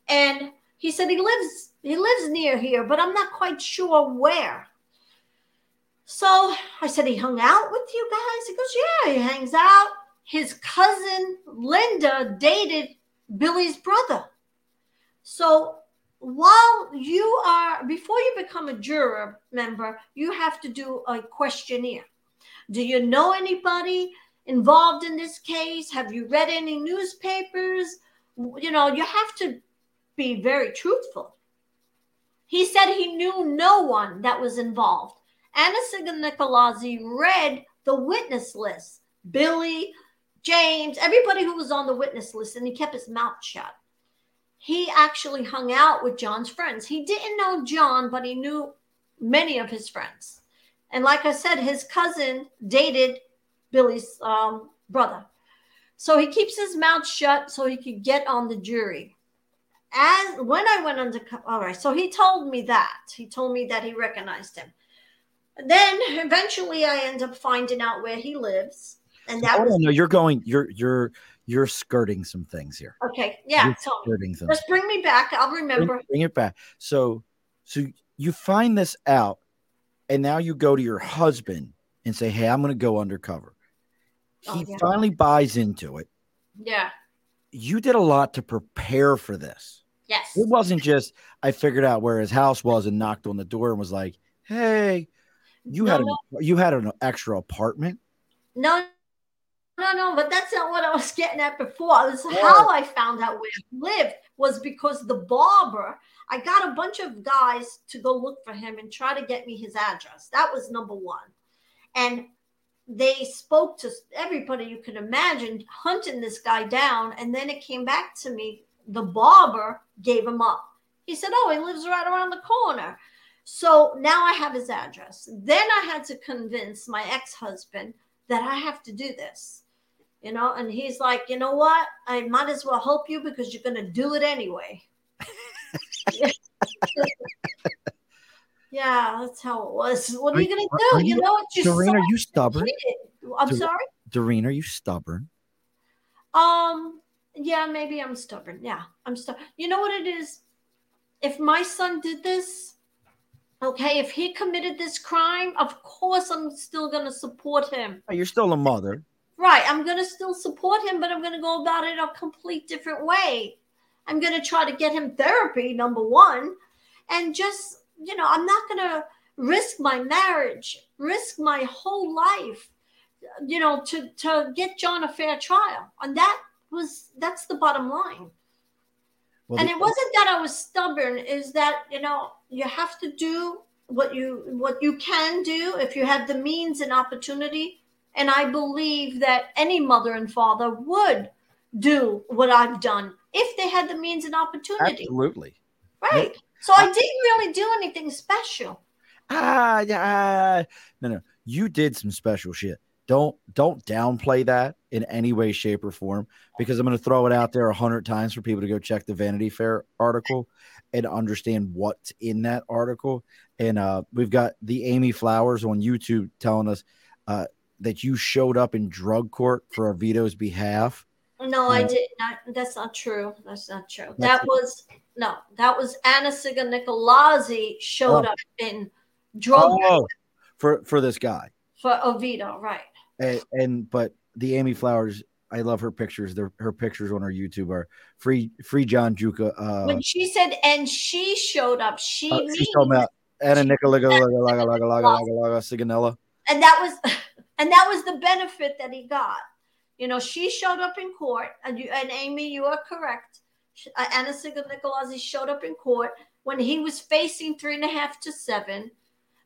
And he said he lives he lives near here, but I'm not quite sure where. So I said he hung out with you guys. He goes, yeah, he hangs out. His cousin Linda dated Billy's brother. So while you are before you become a juror member, you have to do a questionnaire. Do you know anybody involved in this case? Have you read any newspapers? You know, you have to be very truthful. He said he knew no one that was involved. Anna Nicolazzi read the witness list. Billy, James, everybody who was on the witness list, and he kept his mouth shut. He actually hung out with John's friends. He didn't know John, but he knew many of his friends. And like I said, his cousin dated Billy's um, brother. So he keeps his mouth shut so he could get on the jury. As when I went under, all right. So he told me that he told me that he recognized him. Then eventually, I end up finding out where he lives, and that. Oh was, no, you're going. You're you're you're skirting some things here. Okay, yeah. You're so skirting things. Just bring me back. I'll remember. Bring, bring it back. So, so you find this out, and now you go to your husband and say, "Hey, I'm going to go undercover." Oh, he yeah. finally buys into it. Yeah. You did a lot to prepare for this. Yes. It wasn't just I figured out where his house was and knocked on the door and was like, "Hey, you no, had no. you had an extra apartment." No, no, no, but that's not what I was getting at before. This is oh. how I found out where he lived was because the barber. I got a bunch of guys to go look for him and try to get me his address. That was number one, and they spoke to everybody you could imagine hunting this guy down and then it came back to me the barber gave him up he said oh he lives right around the corner so now i have his address then i had to convince my ex-husband that i have to do this you know and he's like you know what i might as well help you because you're going to do it anyway Yeah, that's how it was. What are, are you gonna do? Are you, you, know what you Doreen, are you stubborn? I'm Doreen, sorry? Doreen, are you stubborn? Um, yeah, maybe I'm stubborn. Yeah, I'm stubborn. You know what it is? If my son did this, okay, if he committed this crime, of course I'm still gonna support him. Oh, you're still a mother. Right. I'm gonna still support him, but I'm gonna go about it a complete different way. I'm gonna try to get him therapy, number one, and just you know, I'm not going to risk my marriage, risk my whole life, you know, to to get John a fair trial. And that was that's the bottom line. Well, and it wasn't that I was stubborn, is that you know, you have to do what you what you can do if you have the means and opportunity. And I believe that any mother and father would do what I've done if they had the means and opportunity. Absolutely. Right. So I didn't really do anything special. Ah, yeah. No, no. You did some special shit. Don't don't downplay that in any way, shape, or form because I'm going to throw it out there a hundred times for people to go check the Vanity Fair article and understand what's in that article. And uh, we've got the Amy Flowers on YouTube telling us uh, that you showed up in drug court for Avitto's behalf. No, uh, I did not. That's not true. That's not true. That was no, that was Anna-Sigga Nicolazzi showed oh. up in drug oh, for for this guy for Avitto, right? And, and but the Amy Flowers, I love her pictures. Her pictures on her YouTube are free. Free John Giuca. Uh, when she said, and she showed up, she uh, she's talking about Anna Nicolazzi Siganella. And that was, and that was the benefit that he got. You know, she showed up in court, and you and Amy, you are correct uh, Anna Nicolazzi showed up in court when he was facing three and a half to seven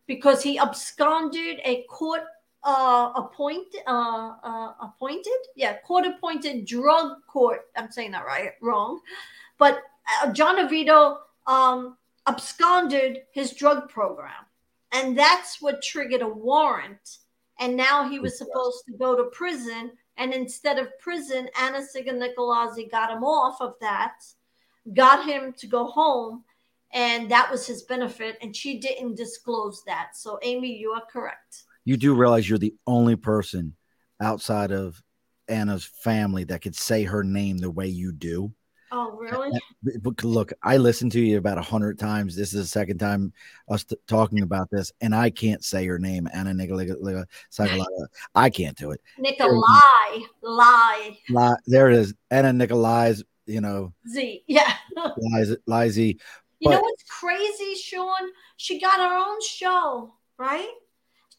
because he absconded a court uh, appointed, uh, uh, appointed, yeah, court appointed drug court. I'm saying that right, wrong, but uh, John Avitto um, absconded his drug program, and that's what triggered a warrant. And now he was supposed to go to prison and instead of prison, Anna Nicolazzi got him off of that, got him to go home, and that was his benefit. And she didn't disclose that. So, Amy, you are correct. You do realize you're the only person outside of Anna's family that could say her name the way you do. Oh, really? Look, I listened to you about a hundred times. This is the second time us t- talking about this, and I can't say her name, Anna Nicolai. I can't do it. Nikolai, lie. lie. There it is, Anna Nicolai's. You know, Z. Yeah. Liza. You know what's crazy, Sean? She got her own show, right?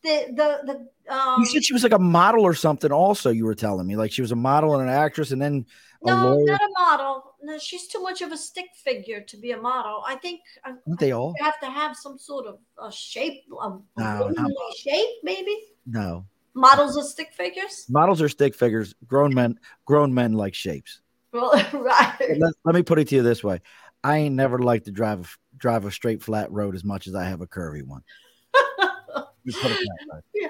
The the the um, You said she was like a model or something. Also, you were telling me like she was a model and an actress, and then no, lawyer. not a model. No, she's too much of a stick figure to be a model. I think Aren't they all? have to have some sort of a shape, a No, not shape, maybe. No, Models are stick figures. models are stick figures. Grown men, grown men like shapes. Well, right. Let, let me put it to you this way: I ain't never liked to drive a, drive a straight flat road as much as I have a curvy one. Just put it that way. Yeah.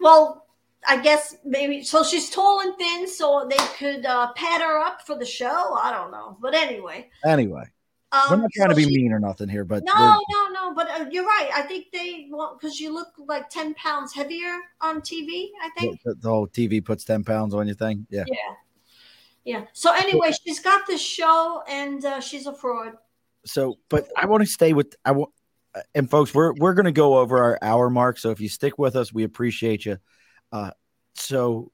Well, I guess maybe so. She's tall and thin, so they could uh, pad her up for the show. I don't know, but anyway, Anyway, um, we're not trying so to be she- mean or nothing here, but No, no, no. But uh, you're right. I think they want because you look like ten pounds heavier on TV. I think. the, the whole TV puts ten pounds on your thing. Yeah. Yeah. Yeah. So anyway, she's got this show, and uh, she's a fraud. So, but I want to stay with I want, and folks, we're we're going to go over our hour mark. So if you stick with us, we appreciate you. Uh, so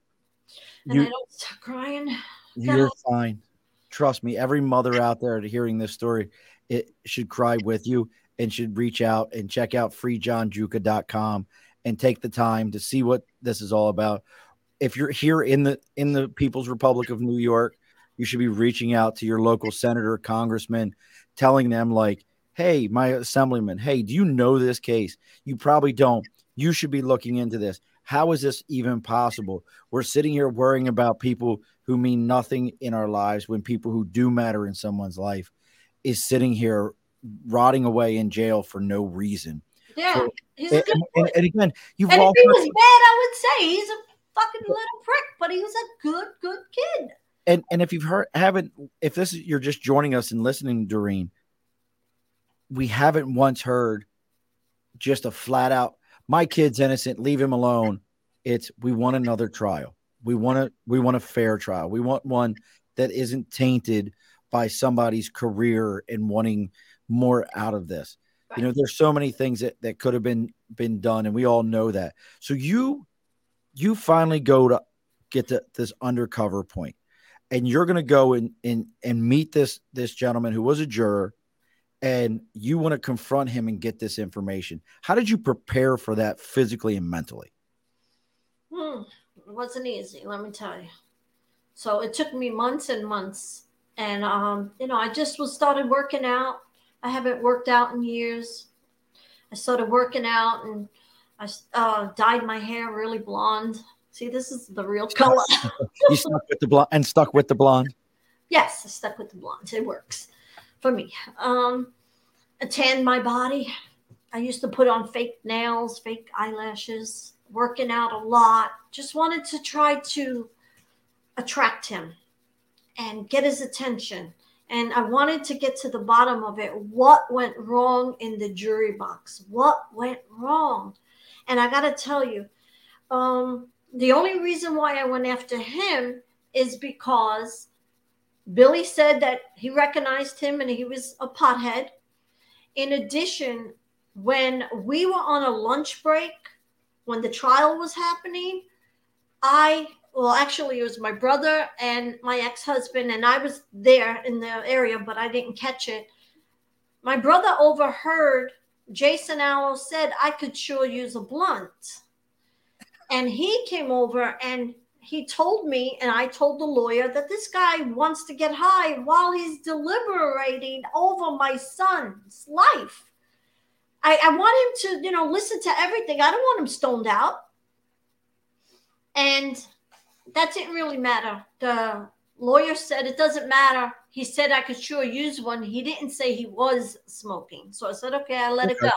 And I you don't stop crying. you're fine. Trust me. Every mother out there hearing this story, it should cry with you and should reach out and check out freejohngiuca.com and take the time to see what this is all about. If you're here in the in the People's Republic of New York, you should be reaching out to your local senator, congressman, telling them like, "Hey, my assemblyman, hey, do you know this case? You probably don't. You should be looking into this. How is this even possible? We're sitting here worrying about people who mean nothing in our lives when people who do matter in someone's life is sitting here rotting away in jail for no reason. Yeah, So- he's a And, good and- and again, you've And if he was bad, I would say he's a fucking little prick, but he was a good, good kid. and and if you've heard haven't if this is you're just joining us and listening Doreen, we haven't once heard just a flat out my kid's innocent leave him alone. It's we want another trial. We want a we want a fair trial. We want one that isn't tainted by somebody's career and wanting more out of this. You know there's so many things that that could have been been done and we all know that. So you you finally go to get to this undercover point and you're going to go and, and and meet this this gentleman who was a juror and you want to confront him and get this information how did you prepare for that physically and mentally Hmm, it wasn't easy, let me tell you. So it took me months and months, and um, you know, I just was started working out. I haven't worked out in years. I started working out, and I uh, dyed my hair really blonde. See, this is the real color. you stuck with the blonde and stuck with the blonde Yes, I stuck with the blonde. It works for me. Um, tanned my body. I used to put on fake nails, fake eyelashes, working out a lot. Just wanted to try to attract him and get his attention. And I wanted to get to the bottom of it. What went wrong in the jury box? What went wrong? And I got to tell you, um, the only reason why I went after him is because Billy said that he recognized him and he was a pothead. In addition, when we were on a lunch break, when the trial was happening, I, well, actually, it was my brother and my ex husband, and I was there in the area, but I didn't catch it. My brother overheard Jason Allo said, I could sure use a blunt. And he came over and he told me, and I told the lawyer that this guy wants to get high while he's deliberating over my son's life. I, I want him to, you know, listen to everything. I don't want him stoned out. And that didn't really matter. The lawyer said it doesn't matter. He said I could sure use one. He didn't say he was smoking. So I said, okay, I let it go.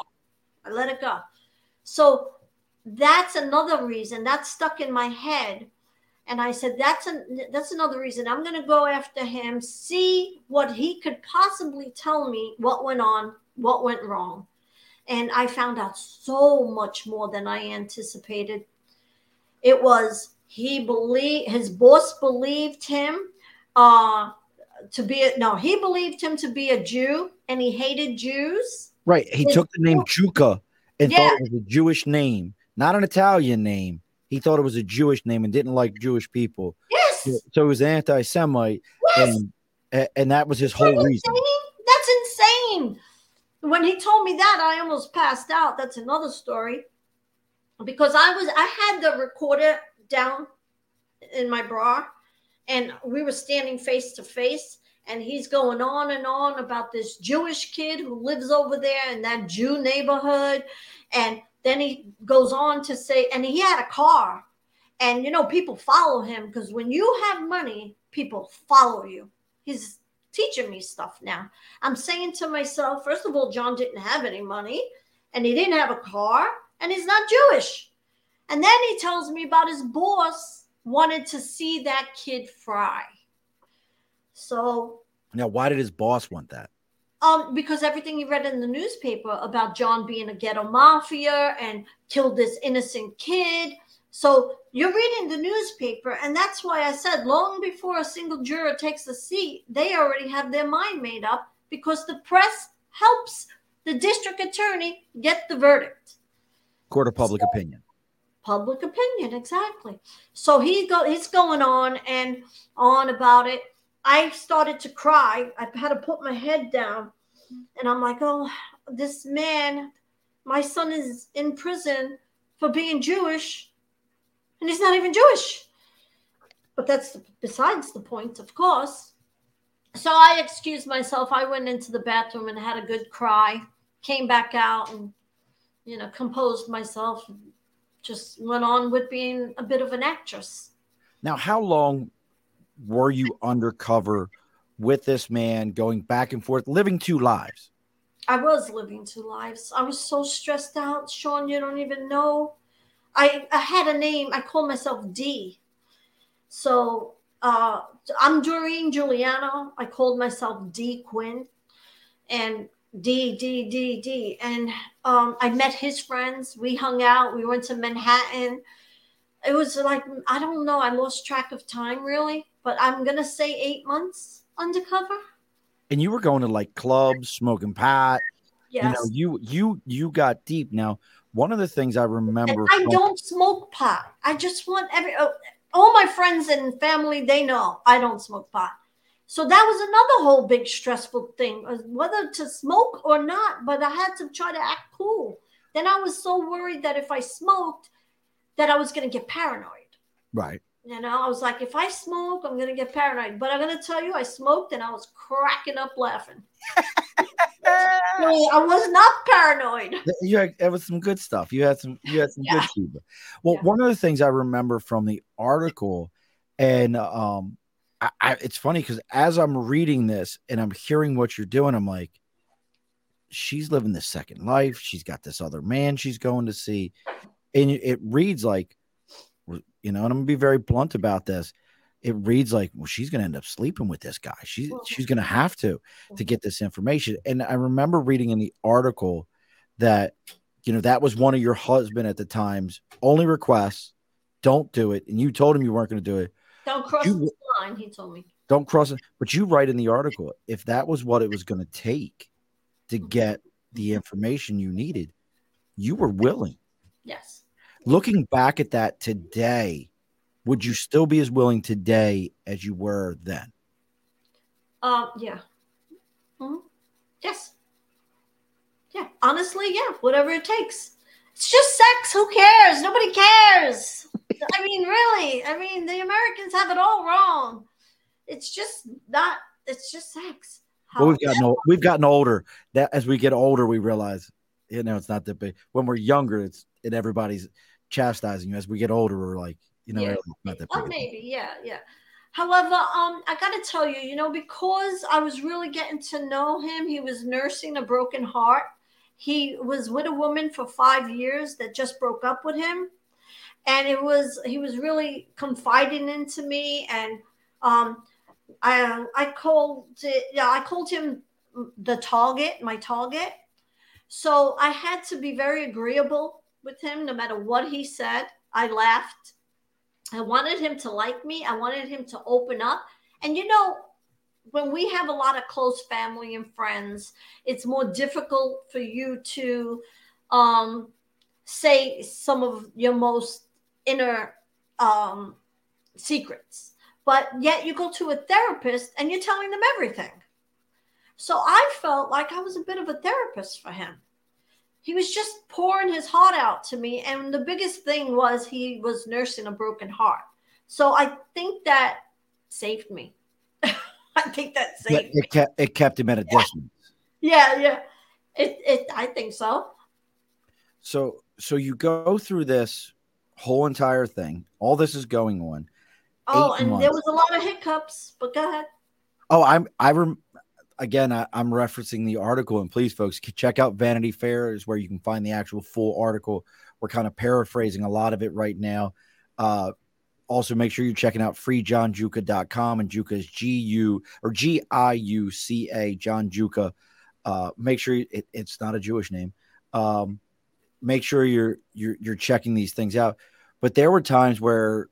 I let it go. So that's another reason that stuck in my head. And I said, that's an, that's another reason I'm going to go after him, see what he could possibly tell me what went on, what went wrong. And I found out so much more than I anticipated. It was he believed his boss believed him uh, to be a, no, he believed him to be a Jew, and he hated Jews. right he His took the name Giuca and Yeah. thought it was a jewish name not an italian name he thought it was a jewish name and didn't like jewish people Yes, so he was anti-semite yes. and and that was his That's whole reason insane. That's insane. when he told me that, I almost passed out. That's another story. Because I was I had the recorder down in my bra and we were standing face to face and he's going on and on about this Jewish kid who lives over there in that Jew neighborhood and then he goes on to say and he had a car. And you know people follow him because when you have money people follow you. He's teaching me stuff now. I'm saying to myself first of all john didn't have any money and he didn't have a car and he's not jewish. And then he tells me about his boss wanted to see that kid fry. So now why did his boss want that um, because everything you read in the newspaper about John being a ghetto mafia and killed this innocent kid. So you're reading the newspaper, and that's why I said long before a single juror takes a seat, they already have their mind made up because the press helps the district attorney get the verdict. Court of public so, opinion. Public opinion, exactly. So he go he's going on and on about it. I started to cry. I had to put my head down. And I'm like, oh, this man, my son is in prison for being Jewish, and he's not even Jewish. But that's besides the point, of course. So I excused myself. I went into the bathroom and had a good cry, came back out and, you know, composed myself, just went on with being a bit of an actress. Now, how long were you undercover with this man, going back and forth, living two lives? I was living two lives. I was so stressed out, Sean. You don't even know. I, I had a name. I called myself D. So uh, I'm Doreen Giuliano. I called myself D Quinn, and D D D D. And um, I met his friends. We hung out. We went to Manhattan. It was like I don't know. I lost track of time really but I'm gonna say eight months undercover. And you were going to like clubs, smoking pot. Yes. You know, you you you got deep. Now, one of the things I remember. And I from- don't smoke pot. I just want every oh, all my friends and family. They know I don't smoke pot. So that was another whole big stressful thing, uh, whether to smoke or not. But I had to try to act cool. Then I was so worried that if I smoked, that I was going to get paranoid. Right. You know, I was like, if I smoke, I'm gonna get paranoid. But I'm gonna tell you, I smoked and I was cracking up laughing. I was not paranoid. You had it was some good stuff. You had some you had some yeah. good feedback. Well, yeah. one of the things I remember from the article, and um, I, I, it's funny because as I'm reading this and I'm hearing what you're doing, I'm like, she's living this second life. She's got this other man she's going to see, and it reads like you know, and I'm gonna be very blunt about this. It reads like, well, she's gonna end up sleeping with this guy. She's she's gonna have to to mm-hmm. get this information. And I remember reading in the article that you know that was one of your husband at the time's only requests. Don't do it. And you told him you weren't going to do it. Don't cross you, the line, he told me. Don't cross it. But you write in the article if that was what it was going to take to mm-hmm. get the information you needed, you were willing. Yes. Looking back at that today, would you still be as willing today as you were then? Um, yeah. Mm-hmm. Yes. Yeah. Honestly, yeah. Whatever it takes. It's just sex. Who cares? Nobody cares. I mean, really. I mean, the Americans have it all wrong. It's just not. It's just sex. well, we've gotten old, we've gotten older. That as we get older, we realize you know it's not that big. When we're younger, it's in everybody's chastising you as we get older we're like you know yeah. not that oh, maybe yeah yeah. However um i gotta tell you you know because i was really getting to know him he was nursing a broken heart. He was with a woman for five years that just broke up with him. And it was he was really confiding into me and um i i called it yeah i called him the target my target. So i had to be very agreeable with him no matter what he said. I laughed. I wanted him to like me. I wanted him to open up. And you know, when we have a lot of close family and friends, it's more difficult for you to um, say some of your most inner um, secrets. But yet you go to a therapist and you're telling them everything. So I felt like I was a bit of a therapist for him. He was just pouring his heart out to me. And the biggest thing was he was nursing a broken heart. So I think that saved me. I think that saved it, it kept it kept him at a yeah. distance. Yeah, yeah. It it I think so. So so you go through this whole entire thing. All this is going on. Oh, and months. there was a lot of hiccups, but go ahead. Oh, I'm I rem, again I, am referencing the article, and please, folks, check out Vanity Fair is where you can find the actual full article. We're kind of paraphrasing a lot of it right now. Uh, also, make sure you're checking out freejohngiuca.com and Giuca is G U or G I U C A, John Giuca. Uh, make sure it, it's not a Jewish name. Um, make sure you're you're you're checking these things out. But there were times where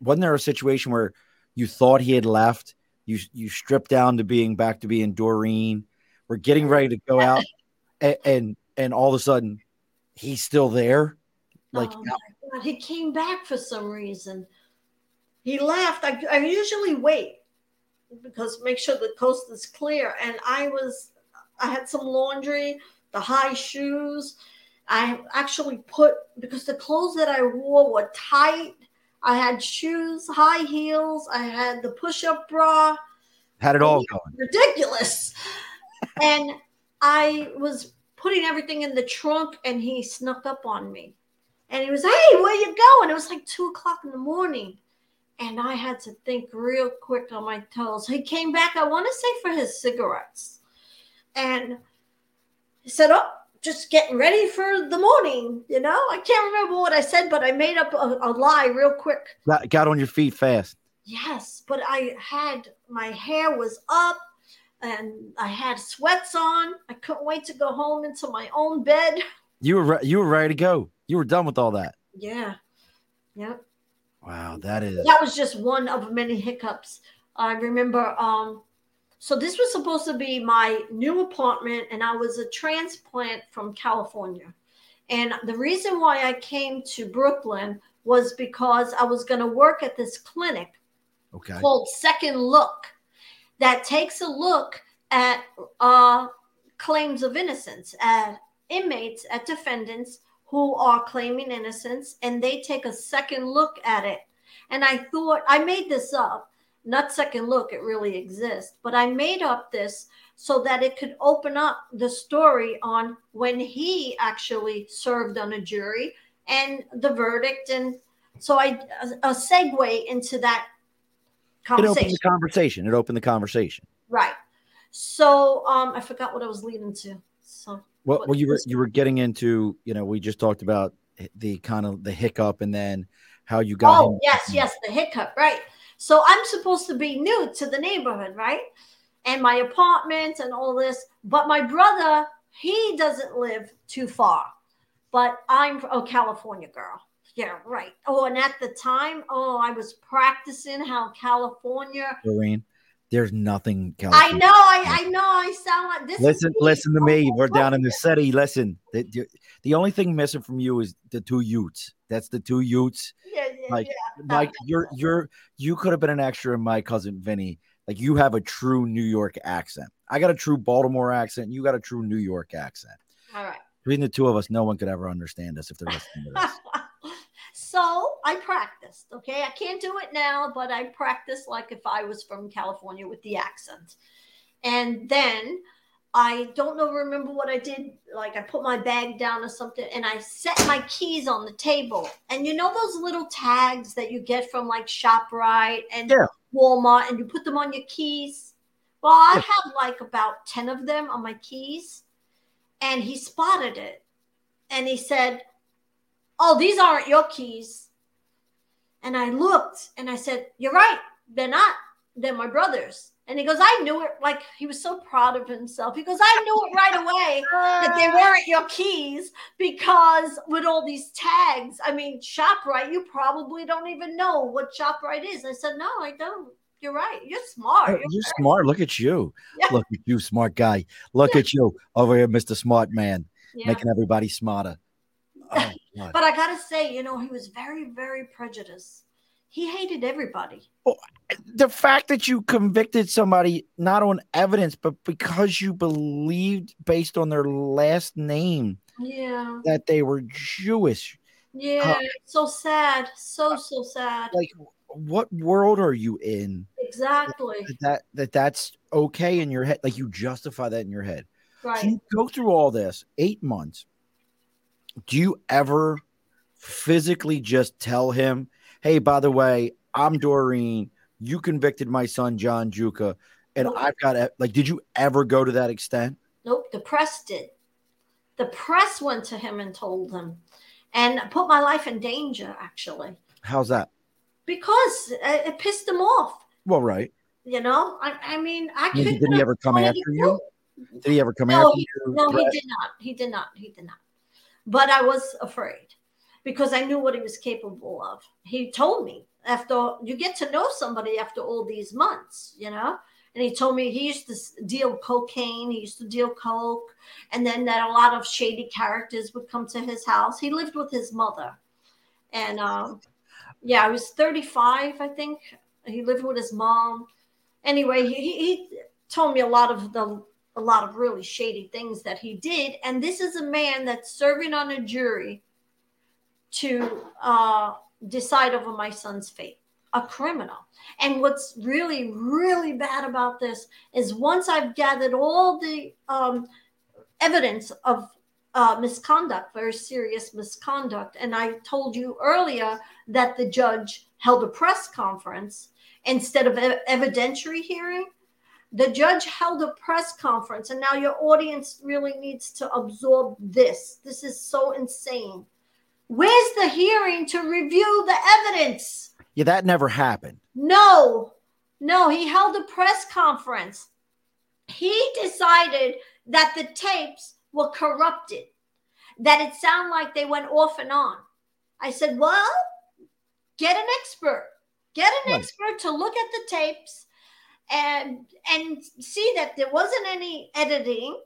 wasn't there a situation where you thought he had left? You you stripped down to being back to being Doreen. We're getting ready to go out, and and, and all of a sudden, he's still there. Like oh uh, he came back for some reason. He left. I, I usually wait because make sure the coast is clear. And I was, I had some laundry, the high shoes. I actually put because the clothes that I wore were tight I had shoes, high heels. I had the push-up bra. Had it all going. Ridiculous. and I was putting everything in the trunk, and he snuck up on me. And he was, "Hey, where you going?" It was like two o'clock in the morning, and I had to think real quick on my toes. He came back. I want to say for his cigarettes, and he said, "Oh, just getting ready for the morning. You know, I can't remember what I said, but I made up a, a lie real quick. Got, got on your feet fast. Yes, but I had my hair was up and I had sweats on. I couldn't wait to go home into my own bed. You were re- you were ready to go. You were done with all that. Yeah. Yep. Wow, that is that was just one of many hiccups. I remember um so this was supposed to be my new apartment, and I was a transplant from California. And the reason why I came to Brooklyn was because I was going to work at this clinic okay. called Second Look that takes a look at uh, claims of innocence, at inmates, at defendants who are claiming innocence, and they take a second look at it. And I thought, I made this up not second look, it really exists. But I made up this so that it could open up the story on when he actually served on a jury and the verdict. And so I, a, a segue into that conversation. It opened the conversation. It opened the conversation. Right. So um, I forgot what I was leading to. So well, well, you were you were getting into you know we just talked about the kind of the hiccup and then how you got. Oh yes, yes, the hiccup, right? So I'm supposed to be new to the neighborhood, right? And my apartment and all this. But my brother, he doesn't live too far. But I'm a California girl. Yeah, right. Oh, and at the time, oh, I was practicing how California. Doreen, there's nothing. California. I know. I, I know. I sound like this. Listen, listen to me. We're down in the city. Listen, the, the only thing missing from you is the two Utes. That's the two Utes. Yeah, like, yeah. like you're you're you could have been an extra in my cousin Vinny. Like you have a true New York accent. I got a true Baltimore accent. You got a true New York accent. All right. Between the two of us, no one could ever understand us if they're listening to this. so I practiced. Okay, I can't do it now, but I practiced like if I was from California with the accent. And then I don't know, remember what I did. Like I put my bag down or something and I set my keys on the table. And you know those little tags that you get from like ShopRite and yeah. Walmart and you put them on your keys? Well, I yeah. have like about 10 of them on my keys. And he spotted it. And he said, Oh, these aren't your keys. And I looked and I said, You're right. They're not. They're my brother's. And he goes, I knew it. Like he was so proud of himself. He goes, I knew it right away that they weren't your keys because with all these tags, I mean, ShopRite, you probably don't even know what ShopRite is. I said, No, I don't. You're right. You're smart. Oh, you're, You're smart. Look at you. Yeah. Look at you, smart guy. Look yeah. at you over here, Mr. Smart Man, yeah. making everybody smarter. Oh, but I gotta say, you know, he was very, very prejudiced He hated everybody. Well, The fact that you convicted somebody not on evidence, but because you believed based on their last name Yeah. that they were Jewish. Yeah. Uh, so sad. So, so sad. Like, what world are you in? Exactly. That, that that that's okay in your head. Like you justify that in your head. So Right. you go through all this eight months. Do you ever physically just tell him, "Hey, by the way, I'm Doreen. You convicted my son John Giuca, and Nope. I've got to like." Did you ever go to that extent? Nope. The press did. The press went to him and told him and put my life in danger, actually, How's that? because it, it pissed him off. Well, right. You know, I, I mean, I Did, couldn't. did he ever come after you? Did he ever come No, after he- you? No, he did not. He did not. He did not. But I was afraid because I knew what he was capable of. He told me after you get to know somebody after all these months, you know. And he told me he used to deal cocaine, he used to deal coke, and then that a lot of shady characters would come to his house. He lived with his mother, and um, yeah, I was 35, I think. He lived with his mom. Anyway, he, he told me a lot of the a lot of really shady things that he did. And this is a man that's serving on a jury to uh, decide over my son's fate, a criminal. And what's really, really bad about this is once I've gathered all the um, evidence of uh, misconduct, very serious misconduct, and I told you earlier that the judge held a press conference instead of ev- evidentiary hearing the judge held a press conference. And now your audience really needs to absorb this. This is so insane where's the hearing to review the evidence? Yeah, that never happened. no no he held a press conference. He decided that the tapes were corrupted that it sounded like they went off and on. I said well get an expert. Get an Right. expert to look at the tapes and and see that there wasn't any editing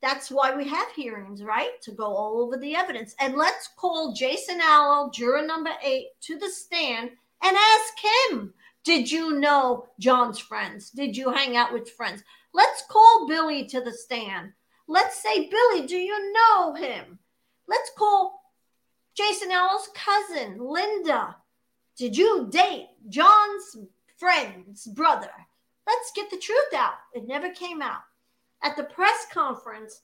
that's why we have hearings right? To go all over the evidence. And let's call jason allo juror number eight to the stand and ask him did you know john's friends? Did you hang out with friends? Let's call billy to the stand. Let's say billy do you know him? Let's call jason allo's cousin linda. Did you date john's friend's brother? Let's get the truth out. It never came out. At the press conference,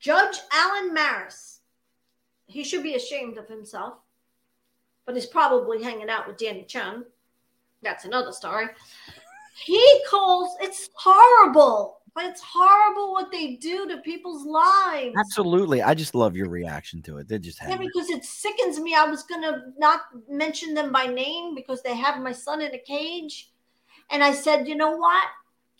Judge Alan Marrus, he should be ashamed of himself, but he's probably hanging out with Danny Chun. That's another story. He calls it's horrible, but it's horrible what they do to people's lives. Absolutely. I just love your reaction to it. They just Yeah, because it sickens me. I was gonna not mention them by name because they have my son in a cage, and I said, you know what?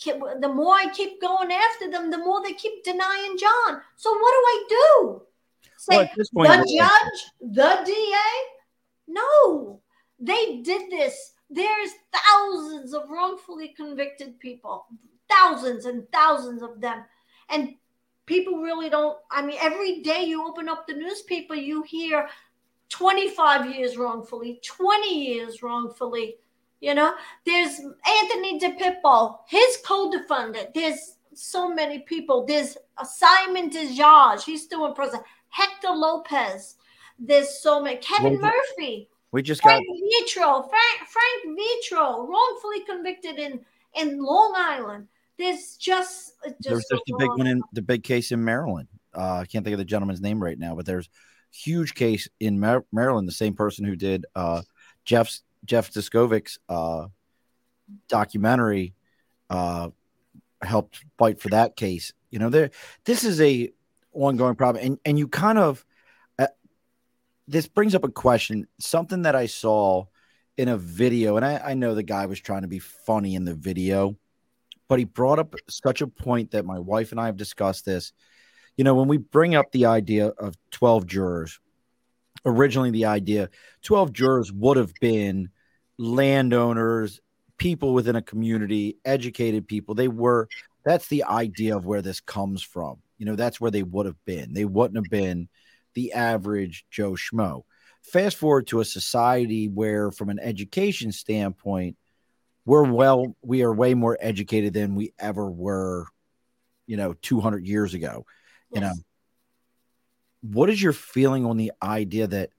The more I keep going after them, the more they keep denying John. So what do I do? Say Well, point, the we're- judge, the DA? No, they did this. There's thousands of wrongfully convicted people, thousands and thousands of them, and people really don't. I mean, every day you open up the newspaper, you hear 25 years wrongfully, 20 years wrongfully. You know, there's Anthony DePippo, his co-defendant. There's so many people. There's Simon DeJage, he's still in prison. Hector Lopez. There's so many. Kevin Well, Murphy, we just got Frank Vitro, Frank, Frank Vitro, wrongfully convicted in in Long Island. There's just, just there's just a big one in the big case in Maryland. Uh, I can't think of the gentleman's name right now, but there's huge case in Mar- Maryland. The same person who did uh, Jeff's Jeff Deskovic's uh, documentary uh, helped fight for that case. You know, there this is a ongoing problem, and and you kind of uh, this brings up a question, something that I saw in a video, and I, I know the guy was trying to be funny in the video, but he brought up such a point that my wife and I have discussed this. You know, when we bring up the idea of 12 jurors, originally the idea 12 jurors would have been landowners, people within a community, educated people. They were, that's the idea of where this comes from. You know, that's where they would have been. They wouldn't have been the average Joe Schmo. fast forward to a society where, from an education standpoint, we're well, we are way more educated than we ever were, you know, 200 years ago. Yes. You know, what is your feeling on the idea that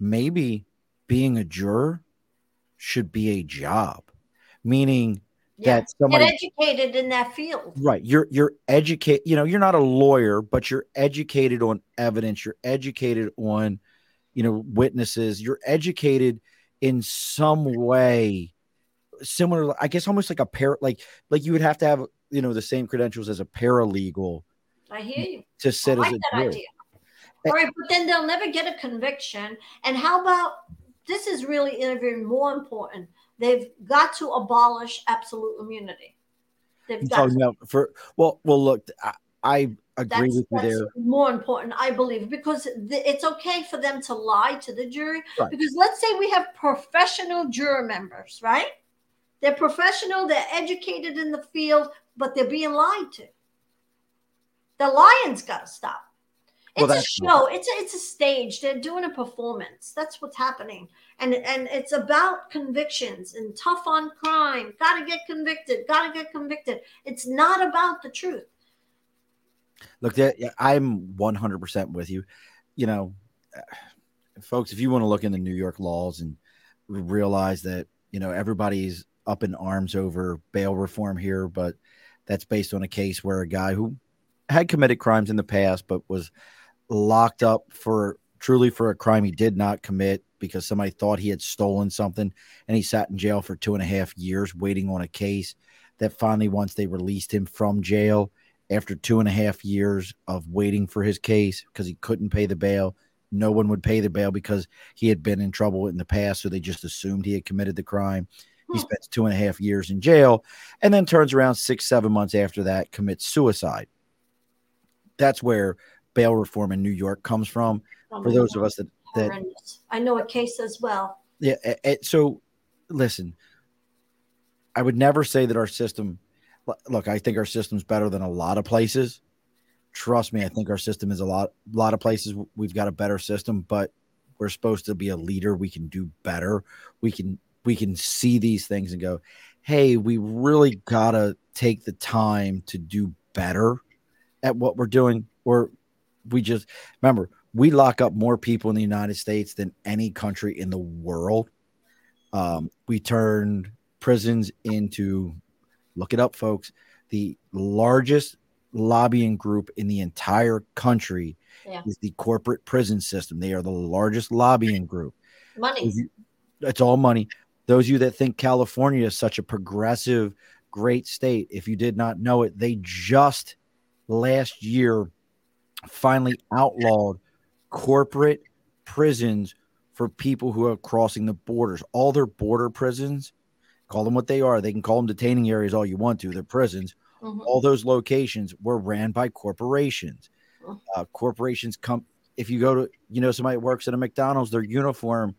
maybe being a juror should be a job? Meaning, yeah. that somebody get educated in that field. Right. You're you're educated, you know, you're not a lawyer, but you're educated on evidence, you're educated on, you know, witnesses, you're educated in some way similar, I guess almost like a pair like like you would have to have, you know, the same credentials as a paralegal. I hear you. To sit like as a juror. Idea. All right, but then they'll never get a conviction. And how about this is really even more important They've got to abolish absolute immunity. They've got to. About for well, well, look, I, I agree that's, with you there. More important, I believe, because it's okay for them to lie to the jury. Right. Because let's say we have professional juror members, right? They're professional, they're educated in the field, but they're being lied to. The lion's got to stop. It's well, a show. It's a, it's a stage. They're doing a performance. That's what's happening. And and it's about convictions and tough on crime. Got to get convicted. Got to get convicted. It's not about the truth. Look, I'm 100% with you. You know, folks, if you want to look into New York laws and realize that, you know, everybody's up in arms over bail reform here, but that's based on a case where a guy who had committed crimes in the past but was locked up for truly for a crime he did not commit because somebody thought he had stolen something and he sat in jail for two and a half years waiting on a case that finally once they released him from jail after two and a half years of waiting for his case because he couldn't pay the bail no one would pay the bail because he had been in trouble in the past. So they just assumed he had committed the crime. He hmm. spends two and a half years in jail and then turns around six seven months after that commits suicide. That's where bail reform in New York comes from. Oh for those God. of us that, that I know a case as well. Yeah. So listen, I would never say that our system. Look, I think our system's better than a lot of places. Trust me, I think our system is a lot. A lot of places we've got a better system, but we're supposed to be a leader. We can do better. We can we can see these things and go, hey, we really gotta take the time to do better at what we're doing. Or we just remember we lock up more people in the United States than any country in the world. Um, we turned prisons into look it up, folks. The largest lobbying group in the entire country yeah. is the corporate prison system. They are the largest lobbying group. Money. It's all money. Those of you that think California is such a progressive, great state, if you did not know it, they just last year finally outlawed corporate prisons for people who are crossing the borders. All their border prisons, call them what they are. They can call them detaining areas all you want to. They're prisons. Mm-hmm. All those locations were ran by corporations. Mm-hmm. Uh, corporations come. If you go to, you know, somebody works at a McDonald's, their uniform,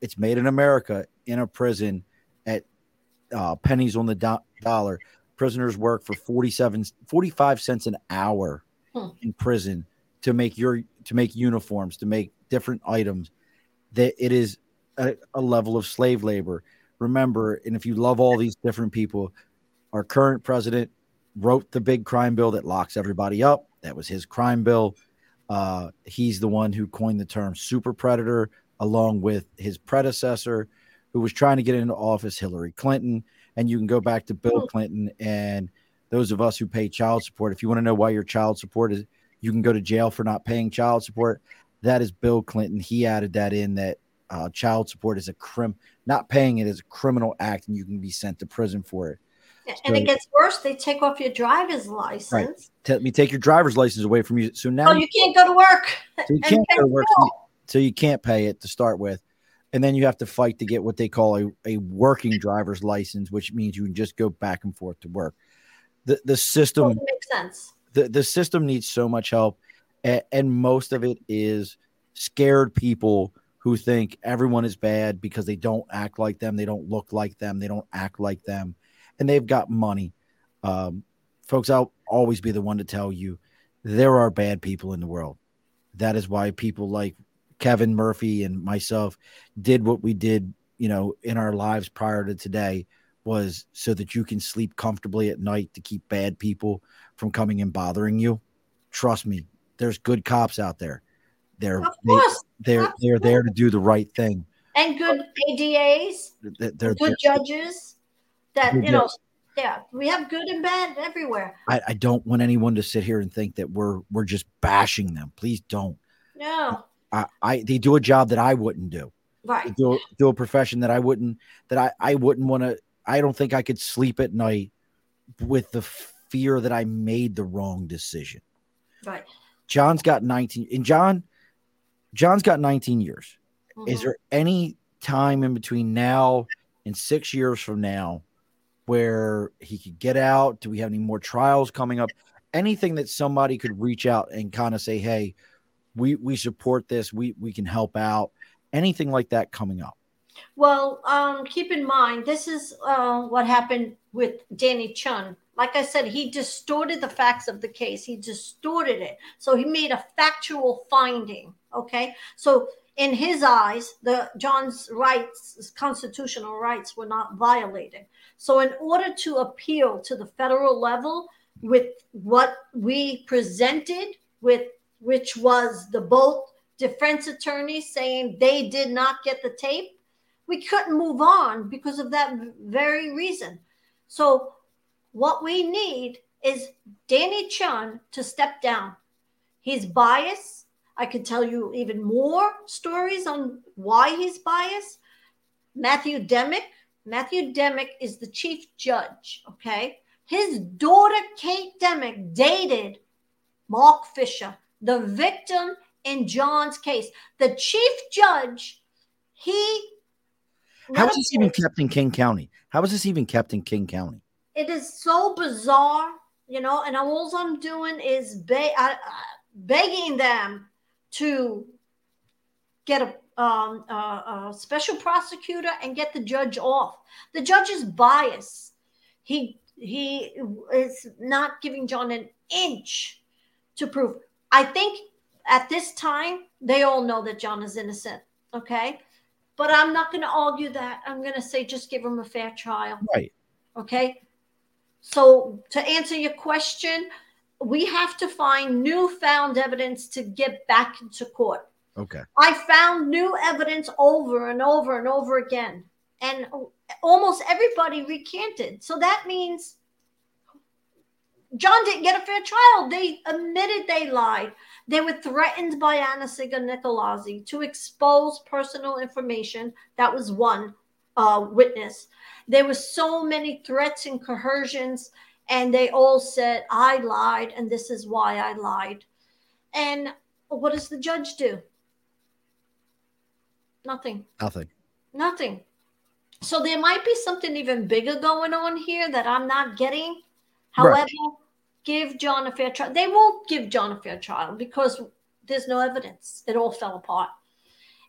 it's made in America in a prison at uh, pennies on the do- dollar. Prisoners work for 47, 45 cents an hour hmm. in prison to make your to make uniforms to make different items that it is a, a level of slave labor remember and if you love all these different people our current president wrote the big crime bill that locks everybody up that was his crime bill uh, he's the one who coined the term super predator along with his predecessor who was trying to get into office hillary clinton and you can go back to bill hmm. clinton and those of us who pay child support, if you want to know why your child support is, you can go to jail for not paying child support. That is Bill Clinton. He added that in that uh, child support is a crim, not paying it is a criminal act, and you can be sent to prison for it. And so, it gets worse. They take off your driver's license. Right. Let me take your driver's license away from you. So now oh, you can't go to work. So you can't go to work. So you can't pay it to start with and then you have to fight to get what they call a, a working driver's license, which means you can just go back and forth to work the the system makes sense. The the system needs so much help, and, and most of it is scared people who think everyone is bad because they don't act like them, they don't look like them, they don't act like them, and they've got money. Um, folks, I'll always be the one to tell you there are bad people in the world. That is why people like Kevin Murphy and myself did what we did, you know, in our lives prior to today was so that you can sleep comfortably at night to keep bad people from coming and bothering you. Trust me, there's good cops out there. They're they, they're they're there to do the right thing. And good ADAs, They're, they're- good judges that Good you know yeah, we have good and bad everywhere. I, I don't want anyone to sit here and think that we're we're just bashing them. Please don't. No. I, I they do a job that I wouldn't do. They Right. do do a profession that I wouldn't that I I wouldn't want to. I don't think I could sleep at night with the fear that I made the wrong decision. Right. John's got 19 and John John's got 19 years. Is Mhm. there any time in between now and 6 years from now where he could get out? Do we have any more trials coming up? Anything that somebody could reach out and kind of say, "Hey, we we support this. We we can help out." Anything like that coming up? Well, um, keep in mind, this is uh, what happened with Danny Chun. Like I said, he distorted the facts of the case. He distorted it. So he made a factual finding. Okay. So in his eyes, the John's rights, constitutional rights, were not violated. So in order to appeal to the federal level with what we presented, with which was the both defense attorneys saying they did not get the tape, we couldn't move on because of that very reason. So, what we need is Danny Chun to step down. He's biased. I could tell you even more stories on why he's biased. Matthew D'Emic. Matthew D'Emic is the chief judge. Okay. His daughter, Kate D'Emic, dated Mark Fisher, the victim in John's case. The chief judge, he How is this even kept in King County? How is this even kept in King County? it is so bizarre, you know, and all I'm doing is be- I, I, begging them to get a, um, a special prosecutor and get the judge off. The judge is biased. He he is not giving John an inch to prove. I think at this time they all know that John is innocent. Okay, but I'm not going to argue that. I'm going to say just give him a fair trial. Right. Okay. So to answer your question, we have to find newfound evidence to get back into court. Okay. I found new evidence over and over and over again, and almost everybody recanted. So that means John didn't get a fair trial. They admitted they lied. They were threatened by Anna-Sigga Nicolazzi to expose personal information. That was one uh, witness. There were so many threats and coercions, and they all said, I lied, and this is why I lied. And what does the judge do? Nothing. Nothing. Nothing. So there might be something even bigger going on here that I'm not getting. Right. Give John a fair trial. They won't give John a fair trial because there's no evidence. It all fell apart.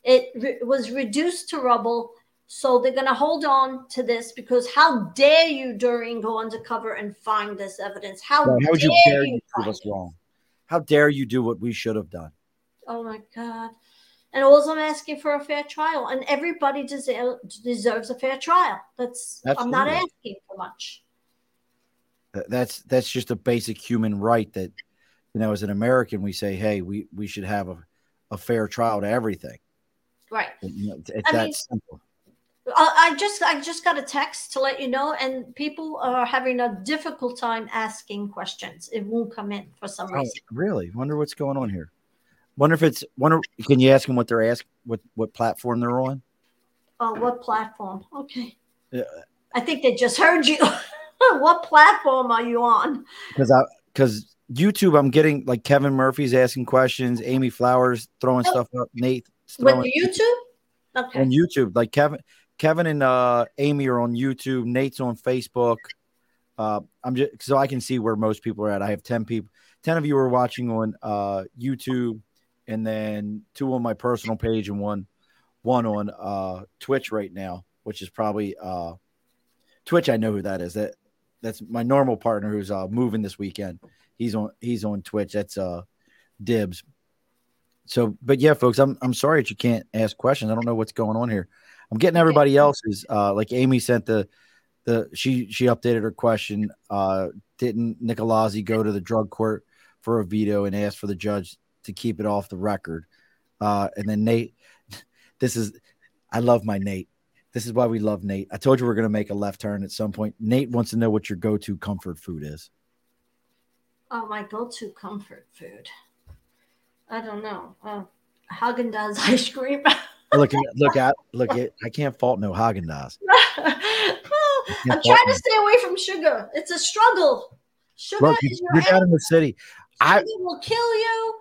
It re- was reduced to rubble. So they're going to hold on to this because how dare you, Doreen, go undercover and find this evidence? How, Right. How would you dare dare you prove us wrong? How dare you do what we should have done? Oh my God. And all I'm asking for a fair trial. And everybody deserve, deserves a fair trial. That's I'm not asking for much. Th- That's that's just a basic human right that you know, as an American, we say, hey, we we should have a, a fair trial to everything. Right. You know, it's I that mean- simple. I, I just I just got a text to let you know, and people are having a difficult time asking questions. It won't come in for some Oh, reason. really? Wonder what's going on here. Wonder if it's wonder. Can you ask them what they're asking? What what platform they're on? Oh, what platform? Okay. Yeah. I think they just heard you. what platform are you on? Because I because YouTube, I'm getting like Kevin Murphy's asking questions, Amy Flowers throwing Oh. stuff up, Nate With YouTube? Okay. on YouTube. Like Kevin, Kevin and uh, Amy are on YouTube. Nate's on Facebook. Uh, I'm just so I can see where most people are at. I have ten people, ten of you are watching on uh, YouTube, and then two on my personal page and one one on uh, Twitch right now, which is probably uh, Twitch. I know who that is. That that's my normal partner who's uh, moving this weekend. He's on he's on Twitch. That's uh, Dibs. so, but yeah, folks, I'm I'm sorry that you can't ask questions. I don't know what's going on here. I'm getting everybody else's. Uh, like Amy sent the the she she updated her question. Uh, didn't Nicolazzi go to the drug court for a veto and ask for the judge to keep it off the record? Uh, and then Nate, this is I love my Nate. This is why we love Nate. I told you we are going to make a left turn at some point. Nate wants to know what your go-to comfort food is. Oh, my go-to comfort food. I don't know. Uh, Haagen Dazs ice cream. look at look at look at. I can't fault no Haagen Dazs. I'm trying to stay away from sugar. It's a struggle. Sugar look, is you're down in the city. I will kill you,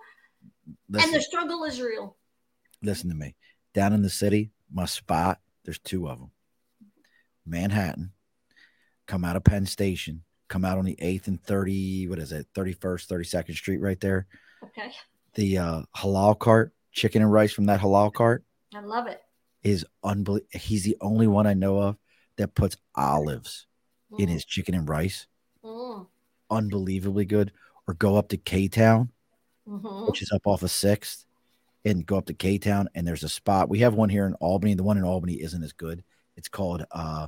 listen, and the struggle is real. Listen to me. Down in the city, my spot. There's two of them. Manhattan. Come out of Penn Station. Come out on the eighth and thirty. What is it? Thirty first, thirty second Street, right there. Okay the uh, halal cart, chicken and rice from that halal cart. I love it. Is unbelievable. He's the only one I know of that puts olives mm. in his chicken and rice. Mm. Unbelievably good. Or go up to K Town, mm-hmm. which is up off of Sixth, and go up to K Town, and there's a spot. We have one here in Albany. The one in Albany isn't as good. It's called uh,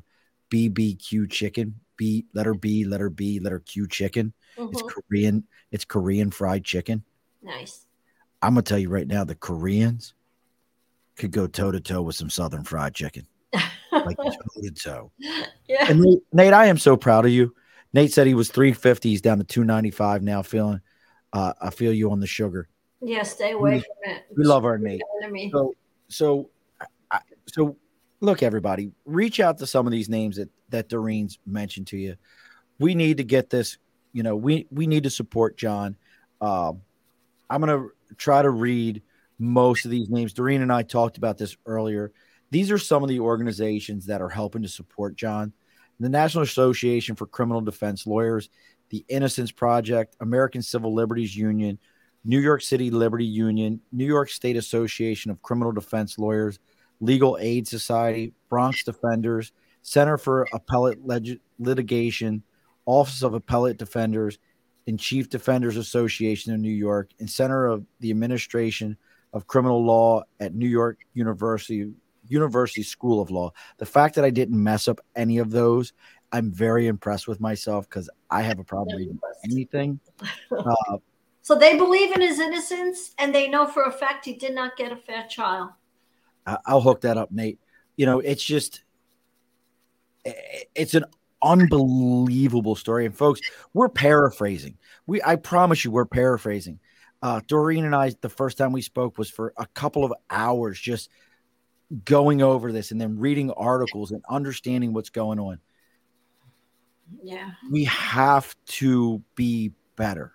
BBQ Chicken. B letter B letter B letter Q chicken. Mm-hmm. It's Korean. It's Korean fried chicken. Nice. I'm gonna tell you right now, the Koreans could go toe to toe with some Southern fried chicken, like toe to toe. Yeah. And Nate, Nate, I am so proud of you. Nate said he was 350. He's down to 295 now. Feeling, uh, I feel you on the sugar. Yeah, stay away we, from it. We love our Nate. So, so, I, so, look, everybody, reach out to some of these names that that Doreen's mentioned to you. We need to get this. You know, we we need to support John. Um, I'm gonna try to read most of these names. Doreen and I talked about this earlier. These are some of the organizations that are helping to support John the National Association for Criminal Defense Lawyers, the Innocence Project, American Civil Liberties Union, New York City Liberty Union, New York State Association of Criminal Defense Lawyers, Legal Aid Society, Bronx Defenders, Center for Appellate Leg- Litigation, Office of Appellate Defenders, and Chief Defenders Association of New York and Center of the Administration of Criminal Law at New York University University School of Law. The fact that I didn't mess up any of those, I'm very impressed with myself because I have a problem reading anything. Uh, so they believe in his innocence, and they know for a fact he did not get a fair trial. I'll hook that up, Nate. You know, it's just it's an unbelievable story. And folks, we're paraphrasing. We I promise you, we're paraphrasing. Uh, Doreen and I, the first time we spoke was for a couple of hours, just going over this and then reading articles and understanding what's going on. Yeah. We have to be better.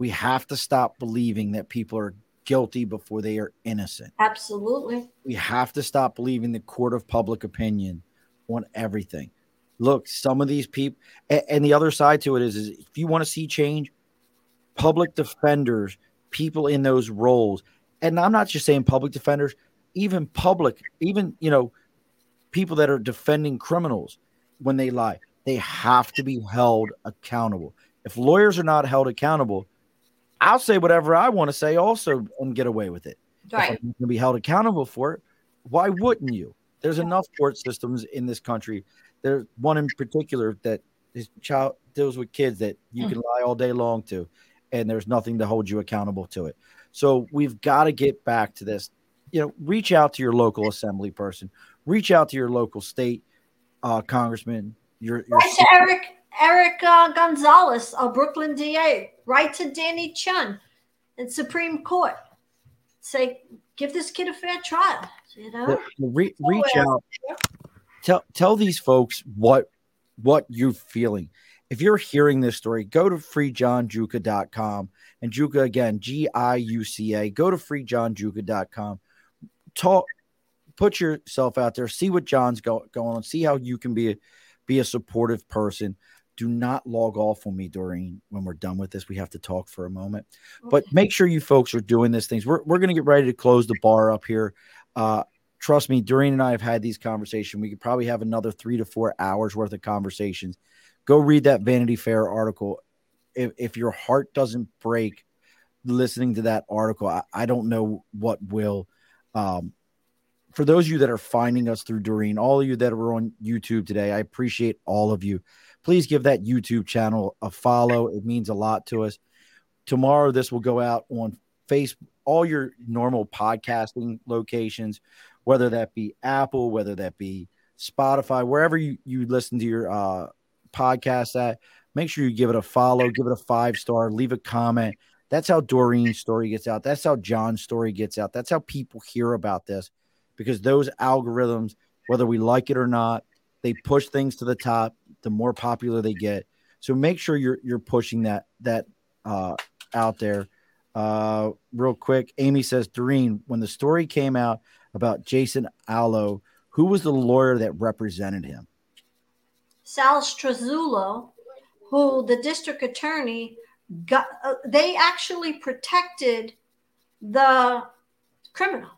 We have to stop believing that people are guilty before they are innocent. Absolutely. We have to stop believing the court of public opinion on everything look, some of these people, and, and the other side to it is, is if you want to see change, public defenders, people in those roles, and I'm not just saying public defenders, even public, even, you know, people that are defending criminals when they lie, they have to be held accountable. If lawyers are not held accountable, I'll say whatever I want to say also and get away with it. Right. If I'm going to be held accountable for it, why wouldn't you? There's enough court systems in this country there's one in particular that his child deals with kids that you can lie all day long to, and there's nothing to hold you accountable to it. So we've got to get back to this. You know, reach out to your local assembly person, reach out to your local state uh, congressman. Your, your right Eric Eric uh, Gonzalez, a Brooklyn DA. write to Danny Chun in Supreme Court. Say, give this kid a fair trial. You know, re- reach out tell tell these folks what what you're feeling. If you're hearing this story, go to freejohngiuca.com and Giuca again, G I U C A. Go to freejohngiuca.com. Talk, put yourself out there, see what John's go, going on, see how you can be a, be a supportive person. Do not log off on me during when we're done with this. We have to talk for a moment, but make sure you folks are doing these things. We're, we're going to get ready to close the bar up here. Uh, trust me, Doreen and I have had these conversations. We could probably have another three to four hours worth of conversations. Go read that Vanity Fair article. If, if your heart doesn't break listening to that article. I, I don't know what will. Um, for those of you that are finding us through Doreen, all of you that are on YouTube today, I appreciate all of you. Please give that YouTube channel a follow. It means a lot to us. Tomorrow, this will go out on Facebook, all your normal podcasting locations, whether that be Apple, whether that be Spotify, wherever you, you listen to your uh, podcast at. Make sure you give it a follow, give it a five star, leave a comment. That's how Doreen's story gets out. That's how John's story gets out. That's how people hear about this because those algorithms, whether we like it or not, they push things to the top. The more popular they get, so make sure you're you're pushing that that uh, out there. Uh, real quick, Amy says, Doreen, when the story came out about Jason Allo, who was the lawyer that represented him? Sal Strazzullo, who the district attorney got, uh, they actually protected the criminal,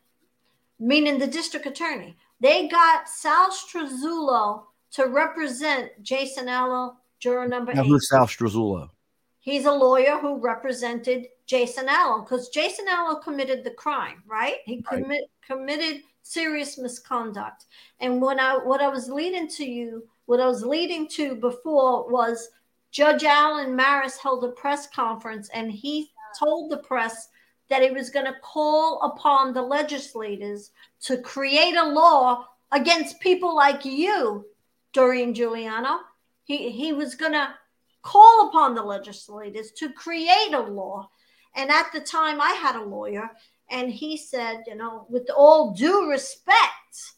meaning the district attorney. They got Sal Strazzullo to represent Jason Allo, juror number now, eight. Who's Sal Strazzullo? He's a lawyer who represented Jason Allo because Jason Allo committed the crime, right? He Right. commit, committed serious misconduct. And when I what I was leading to you, what I was leading to before was Judge Alan Marrus held a press conference and he told the press that he was going to call upon the legislators to create a law against people like you, Doreen Giuliano. He he was going to call upon the legislators to create a law. And at the time, I had a lawyer, and he said, you know, with all due respect,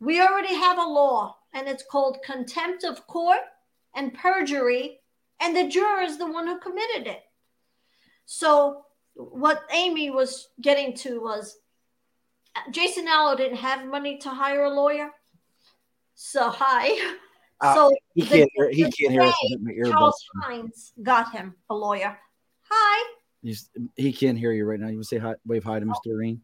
we already have a law, and it's called contempt of court and perjury, and the juror is the one who committed it. So, what Amy was getting to was Jason Allo didn't have money to hire a lawyer. So, hi. Uh, so, He can't hear, he can't hear us. day with my earbuds. Charles Hynes got him a lawyer. Hi. He's, he can't hear you right now. You want to say hi, wave hi to Miss Doreen?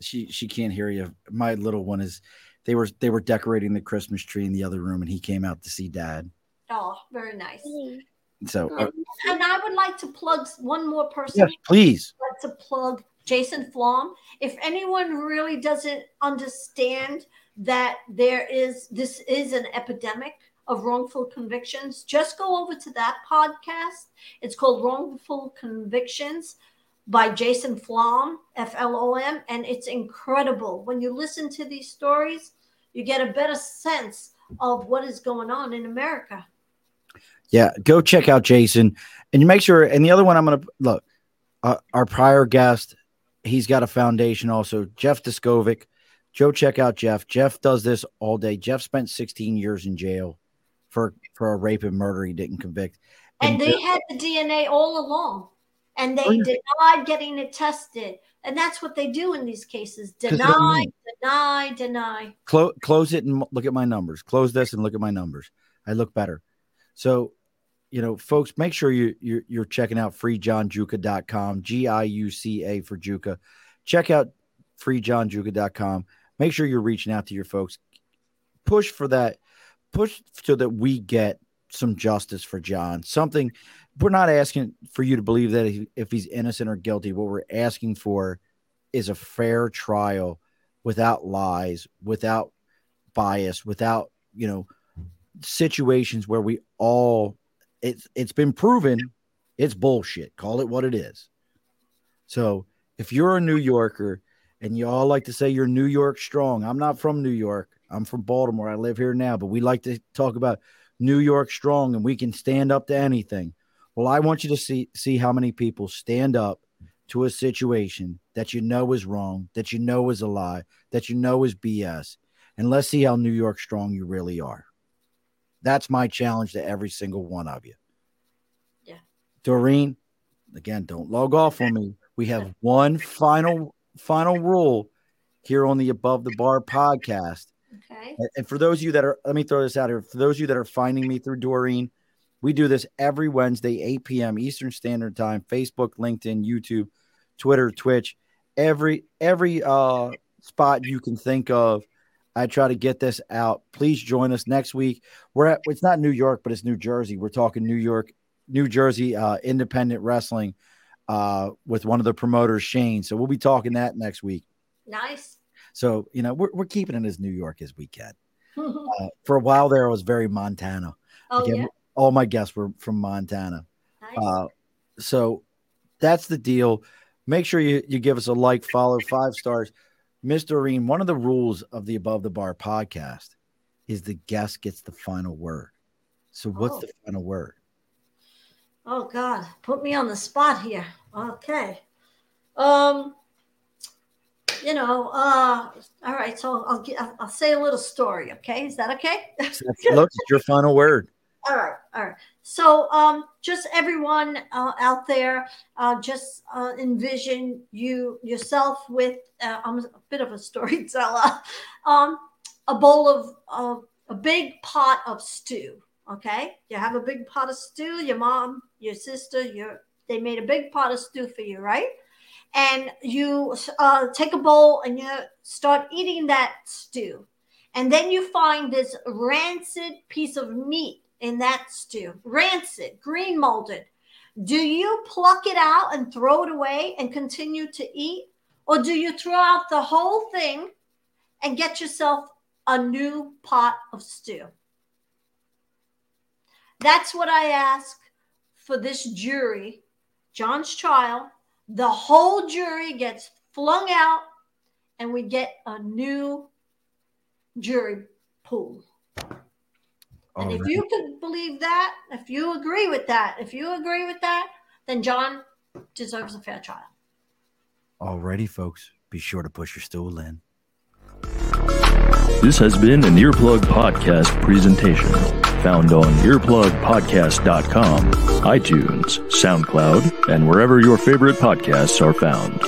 She she can't hear you. My little one is. They were they were decorating the Christmas tree in the other room, and he came out to see Dad. Oh, very nice. So uh, And I would like to plug one more person. yes, please. I'd like to plug Jason Flom. If anyone really doesn't understand that there is this is an epidemic of wrongful convictions, just go over to that podcast. It's called Wrongful Convictions by Jason Flom, F L O M, and it's incredible. When you listen to these stories, you get a better sense of what is going on in America. Yeah, go check out Jason, and you make sure. And the other one, I'm gonna look. Uh, our prior guest, he's got a foundation also. Jeff Deskovic. Joe, check out Jeff. Jeff does this all day. Jeff spent 16 years in jail for for a rape and murder he didn't convict. And they had the DNA all along, and they Oh, denied getting it tested. And that's what they do in these cases: deny, deny, deny. Close close it and look at my numbers. Close this and look at my numbers. I look better. So, you know, folks, make sure you you're, you're checking out freejohngiuca.com, G I U C A for Giuca. Check out freejohngiuca.com. Make sure you're reaching out to your folks. Push for that. Push so that we get some justice for John. Something we're not asking for you to believe that if, he's innocent or guilty. What we're asking for is a fair trial without lies, without bias, without, you know, situations where we all it's it's been proven it's bullshit. Call it what it is. So if you're a New Yorker and you all like to say you're New York strong, I'm not from New York. I'm from Baltimore. I live here now, but we like to talk about New York strong and we can stand up to anything. Well, I want you to see see how many people stand up to a situation that you know is wrong, that you know is a lie, that you know is BS. And let's see how New York strong you really are. That's my challenge to every single one of you. Yeah. Doreen, again, don't log off on me. We have one final final rule here on the Above the Bar podcast. Okay. And- for those of you that are, let me throw this out here. For those of you that are finding me through Doreen, we do this every Wednesday, 8 p.m. Eastern Standard Time. Facebook, LinkedIn, YouTube, Twitter, Twitch, every every uh spot you can think of. I try to get this out. Please join us next week. We're at it's not New York, but it's New Jersey. We're talking New York, New Jersey uh, independent wrestling. Uh, with one of the promoters, Shane. So we'll be talking that next week. Nice. So you know we're we're keeping it as New York as we can. Uh, for a while there, I was very Montana. oh Again, yeah. All my guests were from Montana. Nice. Uh, so that's the deal. Make sure you, you give us a like, follow, five stars. Mr. Doreen, one of the rules of the Above the Bar podcast is the guest gets the final word. So what's Oh. the final word? Oh God, put me on the spot here. Okay. Um you know, uh all right, so I'll I'll, I'll say a little story, okay? Is that okay? Look, it's your final word. all right, all right. So um just everyone uh, out there, uh just uh envision you yourself with uh, I'm a bit of a storyteller. Um a bowl of uh, a big pot of stew, okay? You have a big pot of stew, your mom, your sister, your they made a big pot of stew for you, right? And you uh, take a bowl and you start eating that stew. And then you find this rancid piece of meat in that stew, rancid, green molded. Do you pluck it out and throw it away and continue to eat? Or do you throw out the whole thing and get yourself a new pot of stew? That's what I ask for this jury, John's trial. The whole jury gets flung out and we get a new jury pool. And All if you can believe that, if you agree with that, if you agree with that, then John deserves a fair trial. Alrighty, folks. Be sure to push your stool in. This has been an Earplug Podcast presentation. Found on earplugpodcast.com, iTunes, SoundCloud, and wherever your favorite podcasts are found.